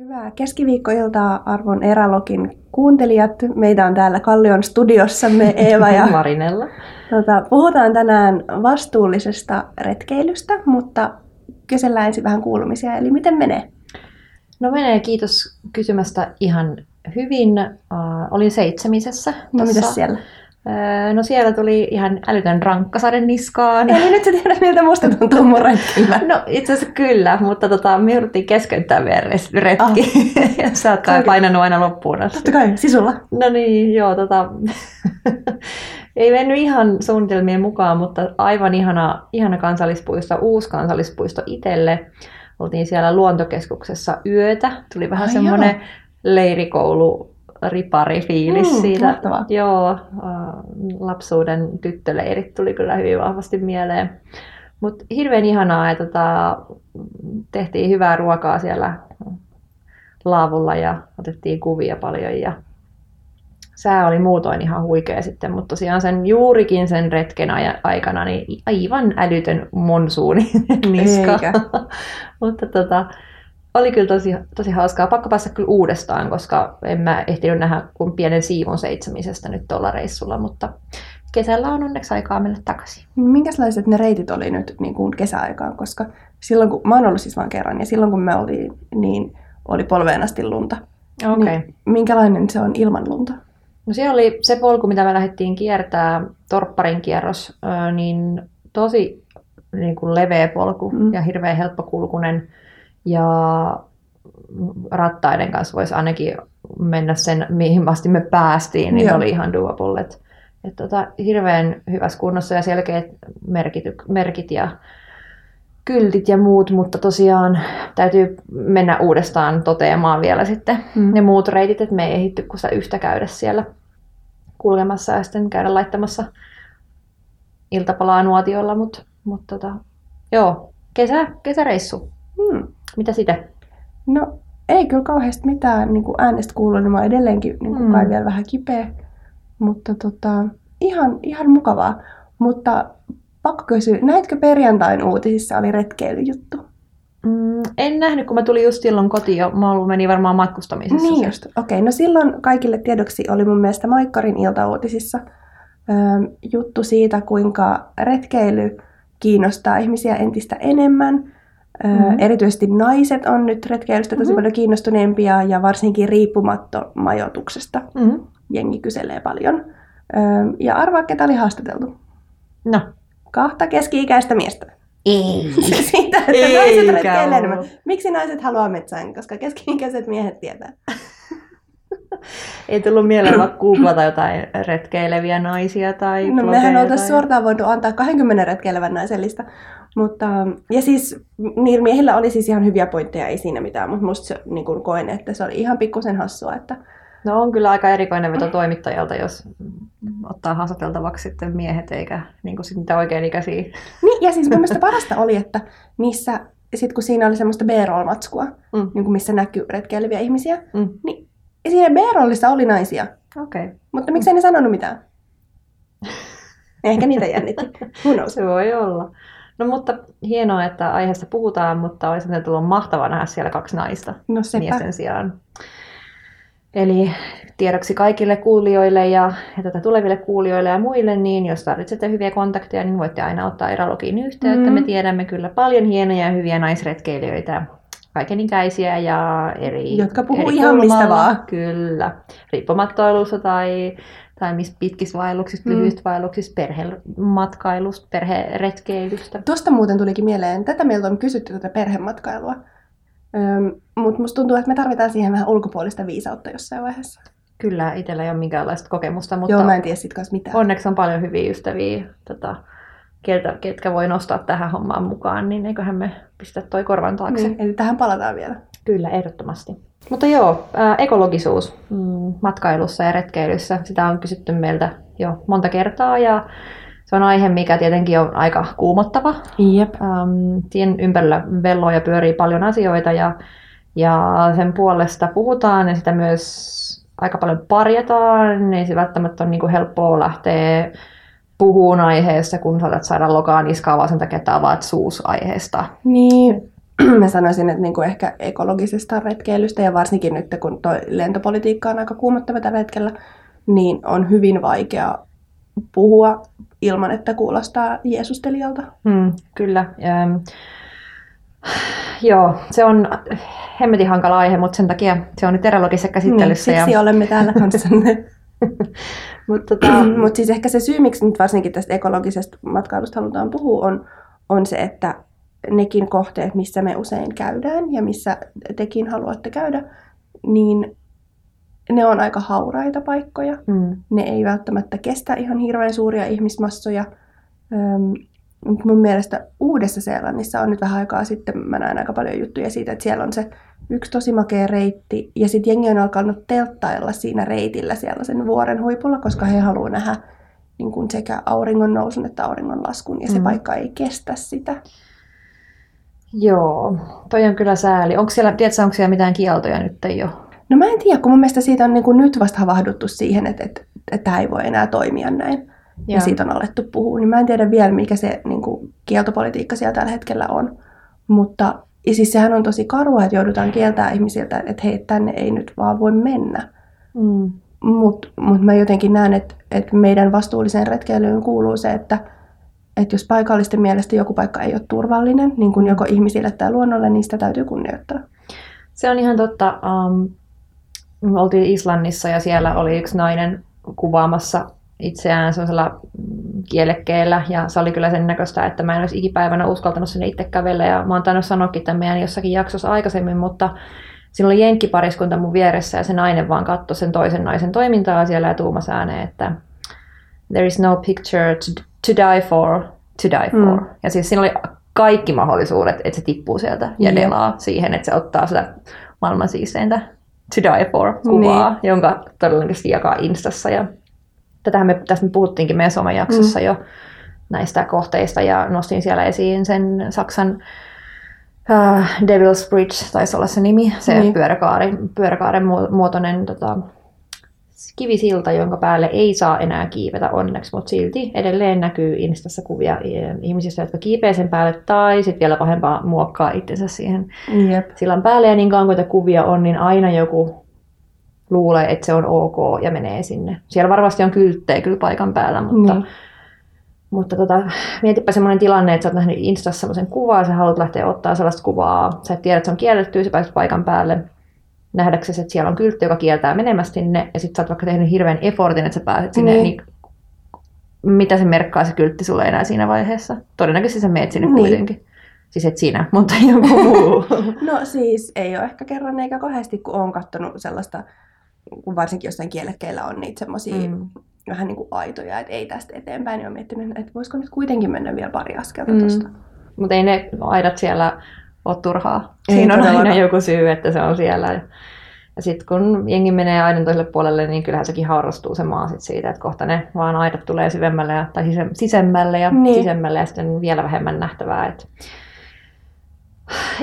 Hyvää keskiviikkoiltaa arvon Eralogin kuuntelijat. Meitä on täällä Kallion studiossamme Eeva ja Marinella. Tota, puhutaan tänään vastuullisesta retkeilystä, mutta kysellään ensin vähän kuulumisia. Eli miten menee? No menee, kiitos kysymästä ihan hyvin. Uh, olin seitsemisessä. No mitäs siellä? Öö, no siellä tuli ihan älytön rankkasade niskaan. Eli nyt sä tiedät, miltä musta tuntuu mun retkillä. No itse asiassa kyllä, mutta tota, me jouduttiin keskeyttää meidän retki. Ah. ja sä oot kai painanut aina loppuun asti. Totta kai, sisulla. No niin, joo, tota... ei mennyt ihan suunnitelmien mukaan, mutta aivan ihana, ihana kansallispuisto, uusi kansallispuisto itselle. Oltiin siellä luontokeskuksessa yötä. Tuli vähän semmoinen leirikoulu ripari-fiilis mm, siitä. Mahtavaa. Joo, lapsuuden tyttöleirit tuli kyllä hyvin vahvasti mieleen. Mutta hirveän ihanaa, että tota, tehtiin hyvää ruokaa siellä laavulla ja otettiin kuvia paljon ja sää oli muutoin ihan huikea sitten, mutta tosiaan sen juurikin sen retken aikana niin aivan älytön monsuuni niska. mutta tota, oli kyllä tosi, tosi hauskaa. Pakko päästä kyllä uudestaan, koska en mä ehtinyt nähdä kuin pienen siivun seitsemimisestä nyt tuolla reissulla, mutta kesällä on onneksi aikaa mennä takaisin. Minkälaiset ne reitit oli nyt niin kuin kesäaikaan, koska silloin kun, mä oon ollut siis vain kerran, ja silloin kun me oltiin, niin oli polveen asti lunta. Okay. Niin, minkälainen se on ilman lunta? No se oli se polku, mitä me lähdettiin kiertää, torpparin kierros, niin tosi niin kuin leveä polku mm. ja hirveän helppokulkunen ja rattaiden kanssa voisi ainakin mennä sen, mihin asti me päästiin, niin Joo. oli ihan doable. Et, et tota, hirveän hyvässä kunnossa ja selkeät merkit, merkit ja kyltit ja muut, mutta tosiaan täytyy mennä uudestaan toteamaan vielä sitten mm. ne muut reitit, että me ei ehitty kun sitä yhtä käydä siellä kulkemassa ja sitten käydä laittamassa iltapalaa nuotiolla, mutta, mutta tota, joo, kesä, kesäreissu. Mm. Mitä sitä? No ei kyllä kauheasti mitään niin kuin äänestä kuuluu, niin mä oon edelleenkin niin kuin mm. kai vielä vähän kipeä. Mutta tota, ihan, ihan mukavaa. Mutta pakko kysyä, näitkö perjantain uutisissa oli retkeilyjuttu? Mm, en nähnyt, kun mä tulin just silloin kotiin jo. Mä ollut meni varmaan matkustamisessa. Niin just. Okei, okay, no silloin kaikille tiedoksi oli mun mielestä Maikkarin iltauutisissa ö, juttu siitä, kuinka retkeily kiinnostaa ihmisiä entistä enemmän. Mm-hmm. Erityisesti naiset on nyt retkeilystä tosi mm-hmm. paljon kiinnostuneempia ja varsinkin riippumattomajoituksesta mm-hmm. jengi kyselee paljon. Ja arvaa, ketä oli haastateltu? No. Kahta keski-ikäistä miestä. Ei. Siitä, että Eikä naiset retkeilee enemmän. Miksi naiset haluaa metsään? Koska keski-ikäiset miehet tietää. Ei tullut mieleen vaikka googlata jotain retkeileviä naisia tai No mehän oltaisiin tai... suoraan voitu antaa 20 retkeilevän naisen lista. Mutta, ja siis niillä miehillä oli siis ihan hyviä pointteja, ei siinä mitään, mutta musta se, niin kuin koen, että se oli ihan pikkusen hassua. Että... No on kyllä aika erikoinen veto toimittajalta, jos ottaa haastateltavaksi sitten miehet eikä niin kuin sit niitä oikein ikäisiä. Niin, ja siis mun mielestä parasta oli, että niissä, sit kun siinä oli semmoista B-roll-matskua, mm. niin kuin missä näkyy retkeileviä ihmisiä, mm. niin siinä B-rollissa oli naisia. Okay. Mutta miksei ne sanonut mitään? Ehkä niitä jännitti. Se voi olla. No mutta hienoa, että aiheesta puhutaan, mutta olisi tullut mahtavaa nähdä siellä kaksi naista no miesten sijaan. Eli tiedoksi kaikille kuulijoille ja, ja tätä tuleville kuulijoille ja muille, niin jos tarvitsette hyviä kontakteja, niin voitte aina ottaa Eralogiin yhteyttä. Mm. Me tiedämme kyllä paljon hienoja ja hyviä naisretkeilijöitä, kaikenikäisiä ja eri Jotka puhuu eri ihan mistä vaan. Kyllä, riippumattoilussa tai tai missä pitkissä vaelluksissa, mm. lyhyistä vaelluksissa, perhematkailusta, perheretkeilystä. Tuosta muuten tulikin mieleen, tätä meiltä on kysytty tätä perhematkailua, mutta musta tuntuu, että me tarvitaan siihen vähän ulkopuolista viisautta jossain vaiheessa. Kyllä, itsellä ei ole minkäänlaista kokemusta, mutta Joo, mä en tiedä sit mitään. onneksi on paljon hyviä ystäviä, tota, ketkä, ketkä voi nostaa tähän hommaan mukaan, niin eiköhän me pistä toi korvan taakse. Niin, eli tähän palataan vielä. Kyllä, ehdottomasti. Mutta joo, ekologisuus mm, matkailussa ja retkeilyssä, sitä on kysytty meiltä jo monta kertaa ja se on aihe, mikä tietenkin on aika kuumottava. Jep. Ähm, siihen ympärillä velloo ja pyörii paljon asioita ja, ja sen puolesta puhutaan ja sitä myös aika paljon parjataan. Ei se välttämättä niin kuin helppoa lähteä puhuun aiheessa, kun saatat saada lokaa niskaa vaan sen takia, että avaat suus aiheesta. Niin, mä sanoisin, että niin kuin ehkä ekologisesta retkeilystä ja varsinkin nyt kun tuo lentopolitiikka on aika kuumottava tällä hetkellä, niin on hyvin vaikea puhua ilman, että kuulostaa Jeesustelijalta. Mm, kyllä. Ähm, joo, se on hemmetin hankala aihe, mutta sen takia se on nyt erologisessa käsittelyssä. Niin, siksi ja... olemme täällä kanssanne. mutta tota, mut siis ehkä se syy, miksi nyt varsinkin tästä ekologisesta matkailusta halutaan puhua, on, on se, että nekin kohteet, missä me usein käydään ja missä tekin haluatte käydä, niin ne on aika hauraita paikkoja. Mm. Ne ei välttämättä kestä ihan hirveän suuria ihmismassoja. Öm, mun mielestä Uudessa Seelannissa on nyt vähän aikaa sitten, mä näen aika paljon juttuja siitä, että siellä on se yksi tosi makea reitti, ja sitten jengi on alkanut telttailla siinä reitillä siellä sen vuoren huipulla, koska he haluaa nähdä niin kuin sekä auringon nousun että auringon laskun, ja se mm. paikka ei kestä sitä. Joo, toi on kyllä sääli. Onko siellä, tiedätkö, onko siellä mitään kieltoja nyt jo? No mä en tiedä, kun mun mielestä siitä on niin kuin nyt vasta havahduttu siihen, että, että, että tämä ei voi enää toimia näin. Ja. ja siitä on alettu puhua. Niin mä en tiedä vielä, mikä se niin kuin, kieltopolitiikka siellä tällä hetkellä on. Mutta ja siis sehän on tosi karua, että joudutaan kieltämään ihmisiltä, että hei, tänne ei nyt vaan voi mennä. Mm. Mutta mut mä jotenkin näen, että, että meidän vastuulliseen retkeilyyn kuuluu se, että, että jos paikallisten mielestä joku paikka ei ole turvallinen, niin kuin joko ihmisille tai luonnolle, niin sitä täytyy kunnioittaa. Se on ihan totta. Um, me oltiin Islannissa ja siellä oli yksi nainen kuvaamassa itseään sellaisella kielekkeellä ja se oli kyllä sen näköistä, että mä en olisi ikipäivänä uskaltanut sinne itse kävellä ja mä oon tainnut sanoakin tämän meidän jossakin jaksossa aikaisemmin, mutta siinä oli jenkkipariskunta mun vieressä ja se nainen vaan katsoi sen toisen naisen toimintaa siellä ja tuumas ääneen, että there is no picture to, to die for, to die for. Mm. Ja siis siinä oli kaikki mahdollisuudet, että se tippuu sieltä ja mm. delaa siihen, että se ottaa sitä maailman siisteintä to die for kuvaa, niin. jonka todennäköisesti jakaa Instassa ja tätähän me tästä me puhuttiinkin meidän somejaksossa mm. jo näistä kohteista ja nostin siellä esiin sen Saksan uh, Devil's Bridge, taisi olla se nimi, se niin. pyöräkaari, pyöräkaaren muotoinen tota, kivisilta, jonka päälle ei saa enää kiivetä onneksi, mutta silti edelleen näkyy Instassa kuvia ihmisistä, jotka kiipee sen päälle tai sitten vielä pahempaa muokkaa itsensä siihen Jep. sillan päälle. Ja niin kauan kuin kuvia on, niin aina joku luulee, että se on ok ja menee sinne. Siellä varmasti on kylttejä kyllä paikan päällä, mutta, niin. mutta tota, mietipä semmoinen tilanne, että sä oot nähnyt Instassa semmoisen kuvaa, sä haluat lähteä ottaa sellaista kuvaa, sä et tiedä, että se on kielletty, sä pääset paikan päälle, nähdäksesi, että siellä on kyltti, joka kieltää menemästä sinne, ja sitten sä oot vaikka tehnyt hirveän effortin, että sä pääset sinne, niin, niin mitä se merkkaa se kyltti sulle enää siinä vaiheessa? Todennäköisesti sä meet sinne niin. kuitenkin. Siis et sinä, mutta joku muu. no siis ei ole ehkä kerran eikä kahdesti, kun olen katsonut sellaista kun varsinkin jossain kielekkeillä on niitä semmoisia mm. vähän niin kuin aitoja, että ei tästä eteenpäin, niin on miettinyt, että voisiko nyt kuitenkin mennä vielä pari askelta mm. tuosta. Mutta ei ne aidat siellä ole turhaa. Ei Siinä on aina joku syy, että se on siellä. Ja sitten kun jengi menee aidan toiselle puolelle, niin kyllähän sekin haurastuu se maa sit siitä, että kohta ne vaan aidat tulee syvemmälle ja, tai sisemmälle ja niin. sisemmälle ja sitten vielä vähemmän nähtävää. Että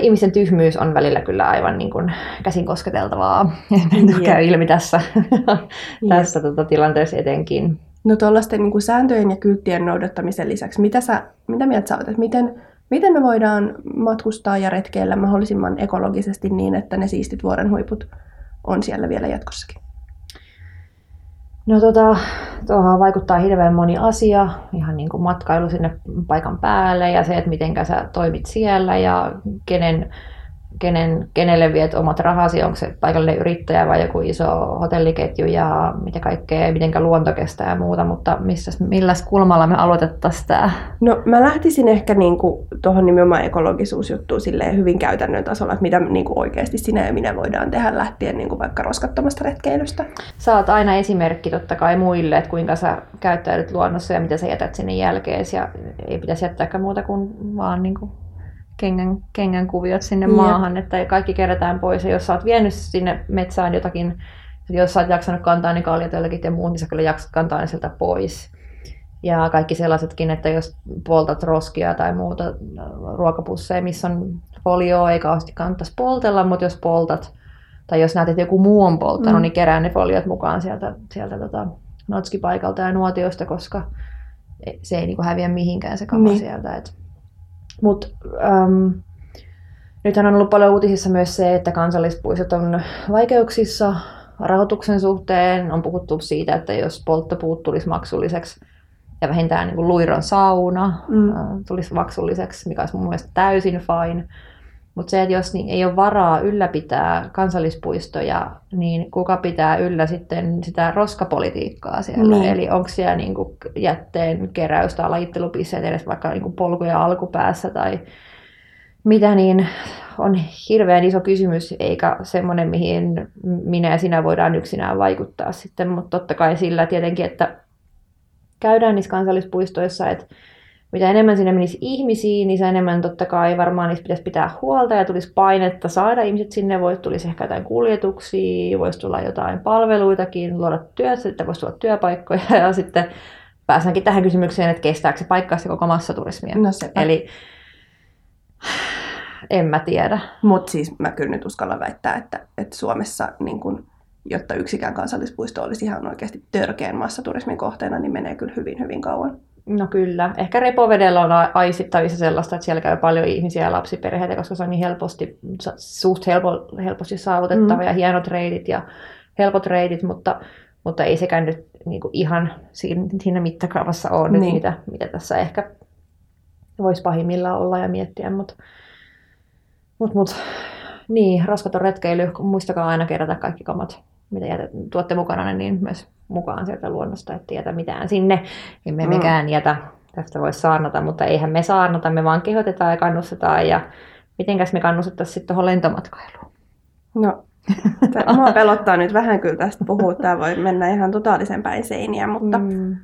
ihmisen tyhmyys on välillä kyllä aivan niin kuin käsin kosketeltavaa. Yeah. käy ilmi tässä, tässä tota, tilanteessa etenkin. No tuollaisten niin sääntöjen ja kylttien noudattamisen lisäksi, mitä, sä, mitä mieltä sä olet, että miten, miten me voidaan matkustaa ja retkeillä mahdollisimman ekologisesti niin, että ne siistit vuoren huiput on siellä vielä jatkossakin? No tota, tuohon vaikuttaa hirveän moni asia, ihan niin kuin matkailu sinne paikan päälle ja se, että miten sä toimit siellä ja kenen kenen, kenelle viet omat rahasi, onko se paikallinen yrittäjä vai joku iso hotelliketju ja mitä kaikkea, miten luonto kestää ja muuta, mutta missä, milläs kulmalla me aloitettaisiin tämä? No mä lähtisin ehkä niinku tuohon nimenomaan ekologisuusjuttuun silleen hyvin käytännön tasolla, että mitä niinku oikeasti sinä ja minä voidaan tehdä lähtien niinku vaikka roskattomasta retkeilystä. Saat aina esimerkki totta kai muille, että kuinka sä käyttäydyt luonnossa ja mitä sä jätät sinne jälkeen ja ei pitäisi jättää muuta kuin vaan niinku kengän, kengän kuviot sinne Jep. maahan, että kaikki kerätään pois. Ja jos sä oot vienyt sinne metsään jotakin, jos sä oot jaksanut kantaa niin kaljat ja muut, niin sä kyllä jaksat kantaa ne sieltä pois. Ja kaikki sellaisetkin, että jos poltat roskia tai muuta ruokapusseja, missä on folioa, ei kauheasti kannattaisi poltella, mutta jos poltat, tai jos näet, että joku muu on polttanut, mm. niin kerää ne foliot mukaan sieltä, sieltä tota, notskipaikalta ja nuotioista, koska se ei niin häviä mihinkään se kama niin. sieltä. Et mutta ähm, nythän on ollut paljon uutisissa myös se, että kansallispuistot on vaikeuksissa rahoituksen suhteen. On puhuttu siitä, että jos polttopuut tulisi maksulliseksi ja vähintään niin kuin luiron sauna mm. tulisi maksulliseksi, mikä olisi mun mielestä täysin fine. Mutta se, että jos niin ei ole varaa ylläpitää kansallispuistoja, niin kuka pitää yllä sitten sitä roskapolitiikkaa siellä? Niin. Eli onko siellä niin kuin jätteen keräystä tai lajittelupisseet edes vaikka niin kuin polkuja alkupäässä tai mitä, niin on hirveän iso kysymys, eikä semmoinen, mihin minä ja sinä voidaan yksinään vaikuttaa sitten, mutta totta kai sillä tietenkin, että käydään niissä kansallispuistoissa, että mitä enemmän sinne menisi ihmisiä, niin se enemmän totta kai varmaan niistä pitäisi pitää huolta ja tulisi painetta saada ihmiset sinne. Voisi tulisi ehkä jotain kuljetuksia, voisi tulla jotain palveluitakin, luoda työtä, että voisi tulla työpaikkoja ja sitten pääsenkin tähän kysymykseen, että kestääkö se paikkaa se koko massaturismia. No sepä. Eli en mä tiedä. Mutta siis mä kyllä nyt uskallan väittää, että, että Suomessa niin kun, jotta yksikään kansallispuisto olisi ihan oikeasti törkeän massaturismin kohteena, niin menee kyllä hyvin, hyvin kauan. No kyllä. Ehkä repovedellä on aistittavissa sellaista, että siellä käy paljon ihmisiä ja lapsiperheitä, koska se on niin helposti, suht helpo, helposti saavutettava mm. ja hienot reitit ja helpot reitit, mutta, mutta ei sekään nyt niin kuin ihan siinä, mittakaavassa ole niin. nyt, mitä, mitä tässä ehkä voisi pahimmillaan olla ja miettiä, mutta mut, mut, niin, raskaton retkeily, muistakaa aina kerätä kaikki kamat, mitä jätet, tuotte mukana, niin myös mukaan sieltä luonnosta, että jätä mitään sinne. Emme mm. mekään jätä, tästä voisi saarnata, mutta eihän me saarnata, me vaan kehotetaan ja kannustetaan. Ja mitenkäs me kannustettaisiin sitten tuohon lentomatkailuun? No, mua pelottaa nyt vähän kyllä tästä puhua. Tämä voi mennä ihan totaalisen päin seiniä, mutta, mm.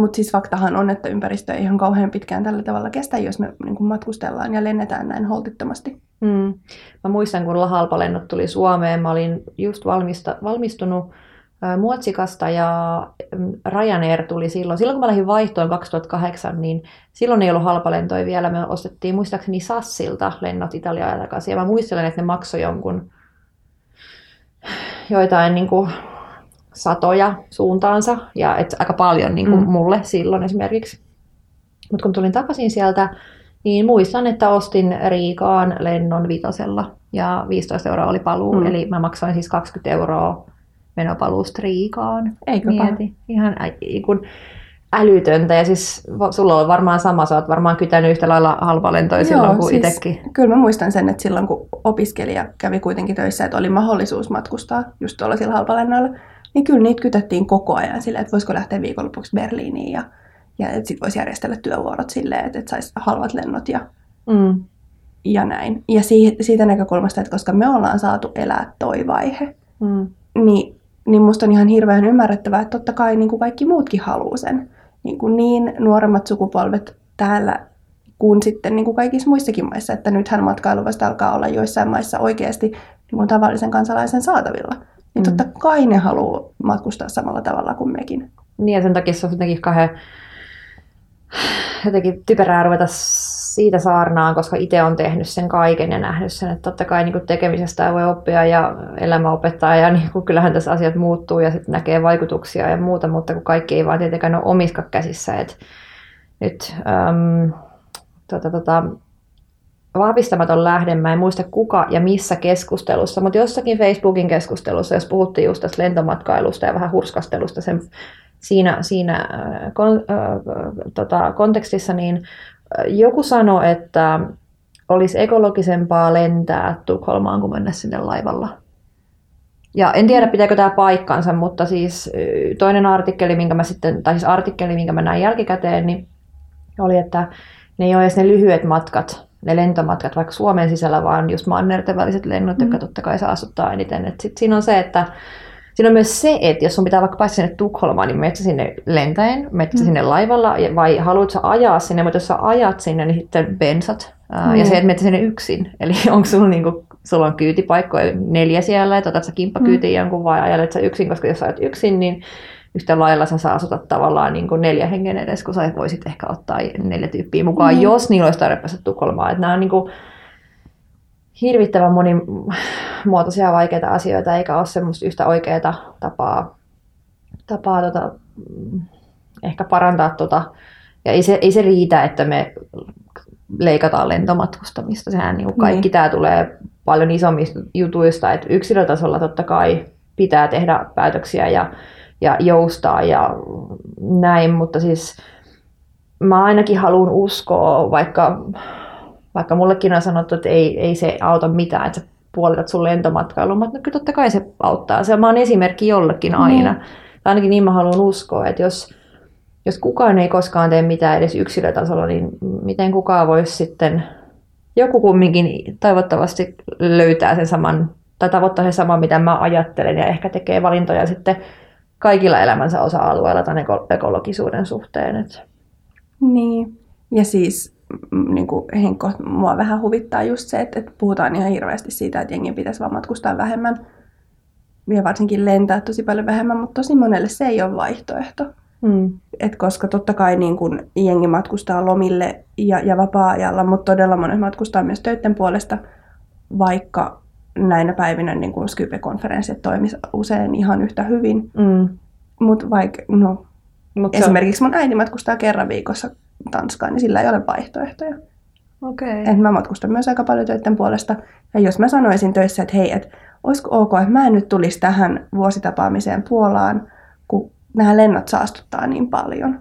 Mutta siis faktahan on, että ympäristö ei ihan kauhean pitkään tällä tavalla kestä, jos me niin kuin matkustellaan ja lennetään näin holtittomasti. Mm. Mä muistan, kun halpalennot tuli Suomeen, mä olin just valmista, valmistunut Muotsikasta ja mm, Ryanair tuli silloin. Silloin kun mä lähdin vaihtoon 2008, niin silloin ei ollut halpalentoja vielä. Me ostettiin muistaakseni Sassilta lennot Italiaan takaisin. Ja mä muistelen, että ne maksoi jonkun joitain niin kuin, satoja suuntaansa. Ja et aika paljon niin kuin mm. mulle silloin esimerkiksi. Mutta kun tulin takaisin sieltä, niin muistan, että ostin Riikaan lennon vitosella ja 15 euroa oli paluu. Mm. Eli mä maksoin siis 20 euroa menopaluusta Riikaan. Eikö Mieti. Ihan ä, kun älytöntä. Ja siis sulla on varmaan sama, sä oot varmaan kytänyt yhtä lailla halpalentoja silloin kuin siis, itsekin. Kyllä mä muistan sen, että silloin kun opiskelija kävi kuitenkin töissä, että oli mahdollisuus matkustaa just tuollaisilla halpalennoilla, niin kyllä niitä kytettiin koko ajan silleen, että voisiko lähteä viikonlopuksi Berliiniin ja, ja sitten voisi järjestellä työvuorot silleen, että, että saisi halvat lennot ja, mm. ja näin. Ja siitä, siitä näkökulmasta, että koska me ollaan saatu elää toi vaihe, mm. niin niin musta on ihan hirveän ymmärrettävää, että totta kai niin kuin kaikki muutkin haluaa sen. Niin, kuin niin nuoremmat sukupolvet täällä kuin sitten niin kuin kaikissa muissakin maissa, että nythän matkailu vasta alkaa olla joissain maissa oikeasti niin kuin tavallisen kansalaisen saatavilla. Niin totta mm. kai ne haluaa matkustaa samalla tavalla kuin mekin. Niin ja sen takia se on jotenkin kahden jotenkin typerää ruveta siitä saarnaan, koska itse on tehnyt sen kaiken ja nähnyt sen, että totta kai niin kuin tekemisestä voi oppia ja elämä opettaa ja niin kuin, kyllähän tässä asiat muuttuu ja sitten näkee vaikutuksia ja muuta, mutta kun kaikki ei vaan tietenkään ole omiska käsissä. Et nyt äm, tota, tota, vahvistamaton lähde, mä en muista kuka ja missä keskustelussa, mutta jossakin Facebookin keskustelussa, jos puhuttiin just tästä lentomatkailusta ja vähän hurskastelusta sen siinä, siinä äh, kon, äh, tota, kontekstissa, niin joku sanoi, että olisi ekologisempaa lentää Tukholmaan kuin mennä sinne laivalla. Ja en tiedä, pitääkö tämä paikkansa, mutta siis toinen artikkeli, minkä mä sitten, tai siis artikkeli, minkä mä näin jälkikäteen, niin oli, että ne ei ole edes ne lyhyet matkat, ne lentomatkat vaikka Suomen sisällä, vaan just mannerten väliset lennot, mm. jotka totta kai saastuttaa eniten. Et sit siinä on se, että Siinä on myös se, että jos sun pitää vaikka päästä sinne Tukholmaan, niin menet sinne lentäen, menet mm. sinne laivalla, vai haluatko ajaa sinne, mutta jos sä ajat sinne, niin sitten bensat. Mm. Ja se, että menet sinne yksin. Eli onko sulla, niin kuin, sulla on kyytipaikkoja neljä siellä, että otat sä kimppakyytiin mm. jonkun vai ajelet sä yksin, koska jos sä ajat yksin, niin yhtä lailla sä saasutat tavallaan niin kuin neljä hengen edes, kun sä voisit ehkä ottaa neljä tyyppiä mukaan, mm. jos niillä olisi tarve päästä Tukholmaan. Että nämä on niin kuin, hirvittävän monimuotoisia vaikeita asioita, eikä ole semmoista yhtä oikeaa tapaa, tapaa tota, ehkä parantaa tota. Ja ei se, ei se riitä, että me leikataan lentomatkustamista. Sehän niin kuin kaikki niin. tämä tulee paljon isommista jutuista, että yksilötasolla totta kai pitää tehdä päätöksiä ja, ja joustaa ja näin, mutta siis mä ainakin haluan uskoa, vaikka, vaikka mullekin on sanottu, että ei, ei se auta mitään, että sä puolitat sun lentomatkailun, mutta no, kyllä totta kai se auttaa. Se on esimerkki jollekin aina. Mm. Tai ainakin niin mä haluan uskoa, että jos, jos kukaan ei koskaan tee mitään edes yksilötasolla, niin miten kukaan voisi sitten, joku kumminkin toivottavasti löytää sen saman, tai tavoittaa sen saman, mitä mä ajattelen, ja ehkä tekee valintoja sitten kaikilla elämänsä osa-alueilla tämän ekologisuuden suhteen. Että. Niin, ja siis niin kuin Henkko, mua vähän huvittaa just se, että, että puhutaan ihan hirveästi siitä, että jengi pitäisi vaan matkustaa vähemmän ja varsinkin lentää tosi paljon vähemmän, mutta tosi monelle se ei ole vaihtoehto. Mm. Et koska totta kai niin kun jengi matkustaa lomille ja, ja vapaa-ajalla, mutta todella monet matkustaa myös töiden puolesta, vaikka näinä päivinä niin kun Skype-konferenssit toimisi usein ihan yhtä hyvin. Mm. Mutta vaikka, no, Mut esimerkiksi mun äiti matkustaa kerran viikossa Tanskaan, niin sillä ei ole vaihtoehtoja. Okay. Et mä matkustan myös aika paljon töiden puolesta. Ja jos mä sanoisin töissä, että hei, että olisiko ok, että mä en nyt tulisi tähän vuositapaamiseen Puolaan, kun nämä lennot saastuttaa niin paljon.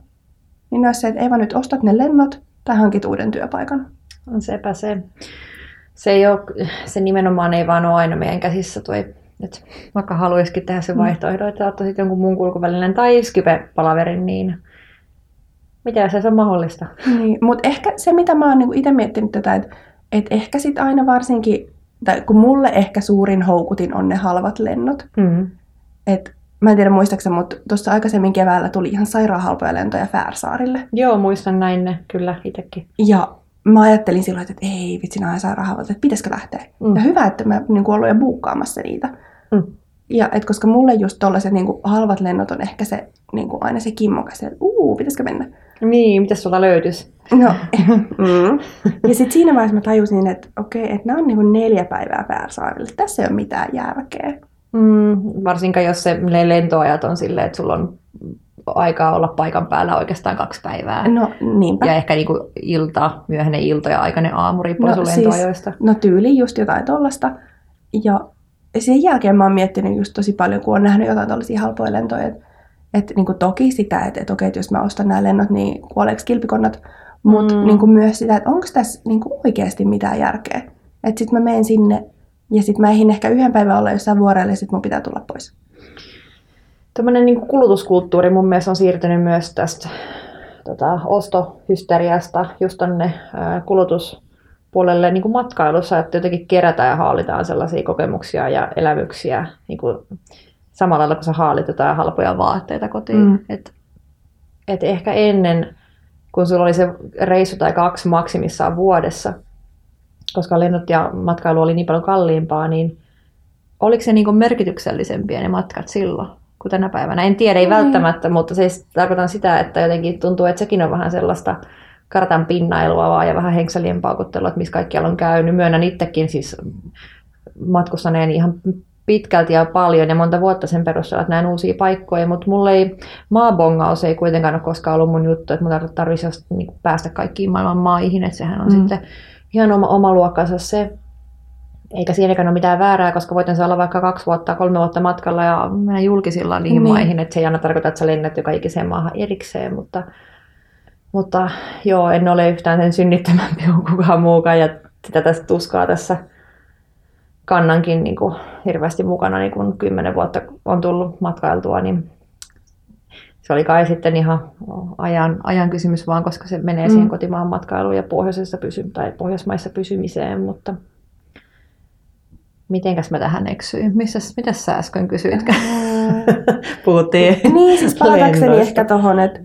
Niin olisi se, että ei vaan nyt ostat ne lennot tai hankit uuden työpaikan. On sepä se. Se, ei ole, se nimenomaan ei vaan ole aina meidän käsissä toi, että vaikka haluaisikin tehdä se mm. vaihtoehto, että ottaisit jonkun muun kulkuvälinen tai Skype-palaverin, niin mitä se on mahdollista? Niin, mutta ehkä se, mitä mä oon niinku itse miettinyt tätä, että et ehkä sitten aina varsinkin, tai kun mulle ehkä suurin houkutin on ne halvat lennot. Mm. Et, mä en tiedä muistaakseni, mutta tuossa aikaisemmin keväällä tuli ihan sairaan halpoja lentoja Färsaarille. Joo, muistan näin ne kyllä itsekin. Ja mä ajattelin silloin, että ei vitsi, nämä sairaan halpoja, että pitäisikö lähteä. Mm. Ja hyvä, että mä niin ollut jo buukkaamassa niitä. Mm. Ja et koska mulle just tollaiset niin halvat lennot on ehkä se niin kuin aina se kimmokas, että uu, pitäisikö mennä. Niin, mitä sulla löytyisi? No, mm. ja sitten siinä vaiheessa mä tajusin, että okei, että nämä on niin neljä päivää Färsaarille. Tässä ei ole mitään järkeä. Mm, varsinkaan jos se lentoajat on silleen, että sulla on aikaa olla paikan päällä oikeastaan kaksi päivää. No niinpä. Ja ehkä niinku ilta, myöhäinen ilta ja aikainen aamu riippuu no, siis, No tyyli just jotain tollasta. Ja sen jälkeen mä oon miettinyt just tosi paljon, kun on nähnyt jotain tällaisia halpoja lentoja, että et, niin toki sitä, että et, okei, että jos mä ostan nämä lennot, niin kuoleeko kilpikonnat, mutta mm. niin myös sitä, että onko tässä niin oikeasti mitään järkeä. Että sitten mä menen sinne ja sitten mä ehdin ehkä yhden päivän olla jossain vuorella ja sitten mun pitää tulla pois. Tämmöinen niin kulutuskulttuuri mun mielestä on siirtynyt myös tästä tota, ostohysteriasta just tonne kulutuspuolelle niin kuin matkailussa, että jotenkin kerätään ja haalitaan sellaisia kokemuksia ja elämyksiä niin kuin samalla lailla kun sä haalit jotain halpoja vaatteita kotiin. Mm. Et, et ehkä ennen, kun sulla oli se reissu tai kaksi maksimissaan vuodessa, koska lennot ja matkailu oli niin paljon kalliimpaa, niin oliko se niin merkityksellisempiä ne matkat silloin kuin tänä päivänä? En tiedä, ei mm. välttämättä, mutta siis tarkoitan sitä, että jotenkin tuntuu, että sekin on vähän sellaista kartan pinnailua vaan ja vähän henkselien paukuttelua, että missä kaikkialla on käynyt. Myönnän itsekin siis matkustaneen ihan pitkälti ja paljon ja monta vuotta sen perusteella, että näen uusia paikkoja, mutta mulle ei, maabongaus ei kuitenkaan ole koskaan ollut mun juttu, että mun tarvitsisi niin päästä kaikkiin maailman maihin, että sehän on mm. sitten ihan oma, oma luokkansa se, eikä siinäkään ole mitään väärää, koska voitin olla vaikka kaksi vuotta, kolme vuotta matkalla ja mennä julkisilla niihin niin. maihin, että se ei aina tarkoita, että sä lennät joka ikiseen maahan erikseen, mutta, mutta joo, en ole yhtään sen synnittämämpi kuin kukaan muukaan ja sitä tästä tuskaa tässä kannankin niin kuin hirveästi mukana, niin kun kymmenen vuotta on tullut matkailtua, niin se oli kai sitten ihan ajan, ajan kysymys vaan, koska se menee mm. siihen kotimaan matkailuun ja pohjoisessa pysy, tai pohjoismaissa pysymiseen, mutta mitenkäs mä tähän eksyin? Missäs, mitä sä äsken kysyit? Puhuttiin Niin, siis palatakseni ehkä tuohon, että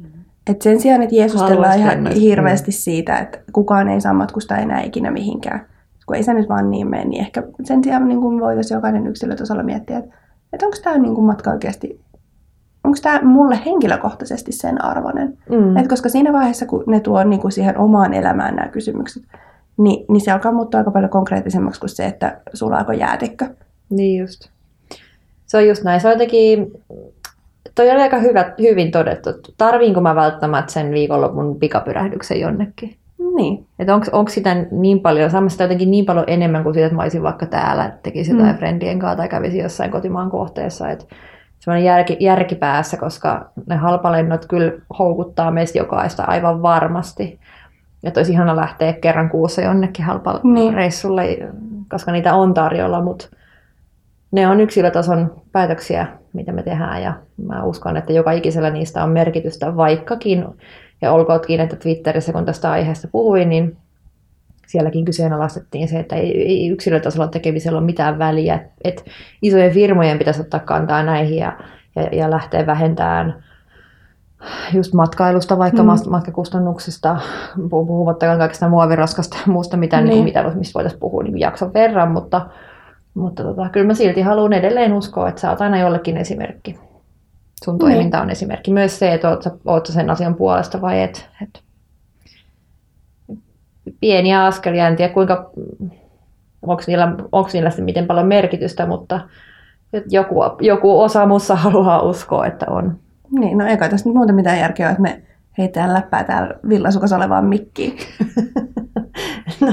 et sen sijaan, että Jeesustellaan ihan hirveästi siitä, että kukaan ei saa matkustaa enää ikinä mihinkään, kun ei se nyt vaan niin mene, niin ehkä sen sijaan niin kuin voitaisiin jokainen yksilötasolla miettiä, että, että onko tämä niin kuin matka oikeasti, onko tämä mulle henkilökohtaisesti sen arvoinen. Mm. Et koska siinä vaiheessa, kun ne tuo niin kuin siihen omaan elämään nämä kysymykset, niin, niin se alkaa muuttua aika paljon konkreettisemmaksi kuin se, että sulaako jäätikkö. Niin just. Se on just näin. Se on jotenkin, toi oli aika hyvä, hyvin todettu. Tarviinko mä välttämättä sen viikonlopun pikapyrähdyksen jonnekin? Niin. Että onko sitä niin paljon, saamassa jotenkin niin paljon enemmän kuin siitä, että mä olisin vaikka täällä, tekisi jotain mm. friendien kanssa tai kävisi jossain kotimaan kohteessa. Että semmoinen järki, järki päässä, koska ne halpalennot kyllä houkuttaa meistä jokaista aivan varmasti. Että olisi ihana lähteä kerran kuussa jonnekin halpareissulle, niin. koska niitä on tarjolla, mutta ne on yksilötason päätöksiä, mitä me tehdään ja mä uskon, että joka ikisellä niistä on merkitystä, vaikkakin, ja olkootkin, että Twitterissä kun tästä aiheesta puhuin, niin sielläkin kyseenalaistettiin se, että ei, ei yksilötasolla tekemisellä ole mitään väliä, että isojen firmojen pitäisi ottaa kantaa näihin ja, ja, ja lähteä vähentämään just matkailusta, vaikka mm. matkakustannuksista, puhumattakaan kaikista muoviraskasta ja muusta, mitä, niin. Niin mitä, mistä voitaisiin puhua niin jakson verran, mutta, mutta tota, kyllä mä silti haluan edelleen uskoa, että sä oot aina jollekin esimerkki. Sun niin. toiminta on esimerkki. Myös se, että oot, oot sen asian puolesta vai et. et pieniä askelia, en tiedä kuinka, onko niillä, onko niillä sitten miten paljon merkitystä, mutta joku, joku osa mussa haluaa uskoa, että on. Niin, no eikä tässä nyt muuta mitään järkeä, että me heitetään läppää täällä villasukas olevaan mikkiin. no,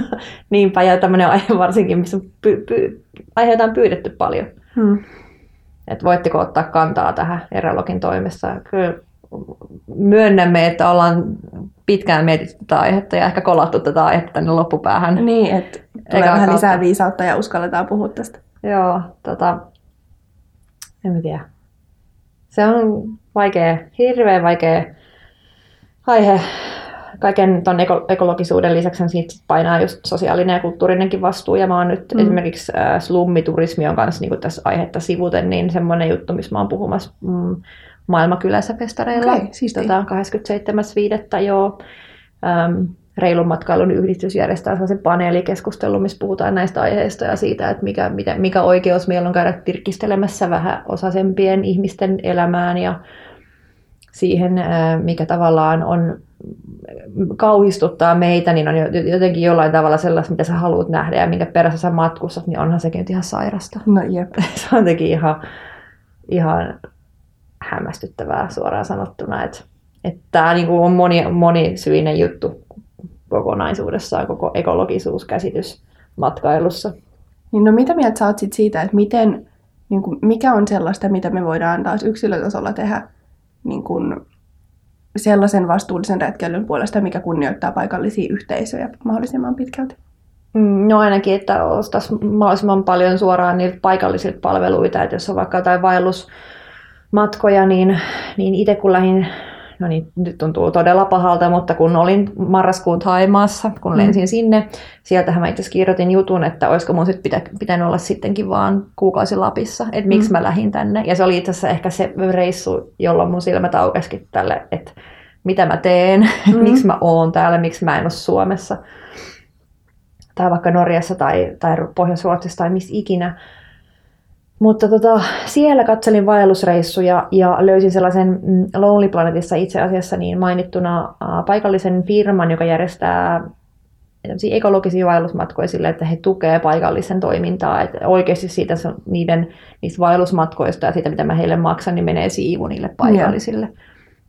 niinpä, ja tämmöinen aihe varsinkin, missä py, py, aiheita on pyydetty paljon. Hmm. Että voitteko ottaa kantaa tähän Erologin toimessa. Kyllä myönnämme, että ollaan pitkään mietitty tätä aihetta ja ehkä kolattu tätä aihetta tänne loppupäähän. Niin, että tulee vähän kautta. lisää viisautta ja uskalletaan puhua tästä. Joo, tota, en tiedä. Se on vaikea, hirveän vaikea aihe. Kaiken ton eko- ekologisuuden lisäksi siitä painaa just sosiaalinen ja kulttuurinenkin vastuu. Ja mä oon nyt mm. esimerkiksi äh, slummiturismi on kanssa niin tässä aihetta sivuten, niin semmoinen juttu, missä mä oon puhumassa mm, Maailmakylässä festareilla. Okay, tota, 27.5. joo. Ähm, reilun matkailun yhdistys järjestää sellaisen paneelikeskustelun, missä puhutaan näistä aiheista ja siitä, että mikä, mikä, mikä oikeus meillä on käydä tirkistelemässä vähän osaisempien ihmisten elämään ja siihen, äh, mikä tavallaan on kauhistuttaa meitä, niin on jotenkin jollain tavalla sellaista, mitä sä haluat nähdä ja minkä perässä sä matkustat, niin onhan sekin ihan sairasta. No jep. Se on jotenkin ihan, ihan hämmästyttävää suoraan sanottuna. Että, että tämä niin on moni, monisyinen juttu kokonaisuudessaan, koko ekologisuuskäsitys matkailussa. Niin no mitä mieltä sä oot sit siitä, että miten, niin kuin, mikä on sellaista, mitä me voidaan taas yksilötasolla tehdä niin kuin sellaisen vastuullisen retkeilyn puolesta, mikä kunnioittaa paikallisia yhteisöjä mahdollisimman pitkälti? Mm, no ainakin, että ostaisi mahdollisimman paljon suoraan niiltä paikallisilta palveluita, että jos on vaikka jotain vaellus matkoja, niin, niin itse kun lähdin, no niin, nyt tuntuu todella pahalta, mutta kun olin marraskuun Taimaassa, kun mm. lensin mm. sinne, sieltähän mä itse kirjoitin jutun, että olisiko mun sitten pitä, pitänyt olla sittenkin vaan kuukausi Lapissa, että miksi mm. mä lähdin tänne. Ja se oli itse asiassa ehkä se reissu, jolloin mun silmät aukesikin tälle, että mitä mä teen, mm. miksi mä oon täällä, miksi mä en ole Suomessa tai vaikka Norjassa tai, tai Pohjois-Ruotsissa tai missä ikinä. Mutta tota, siellä katselin vaellusreissuja ja löysin sellaisen mm, Lonely Planetissa itse asiassa niin mainittuna paikallisen firman, joka järjestää ekologisia vaellusmatkoja sille, että he tukevat paikallisen toimintaa. Että oikeasti siitä niiden, niistä vaellusmatkoista ja siitä, mitä mä heille maksan, niin menee siivu niille paikallisille. Yeah.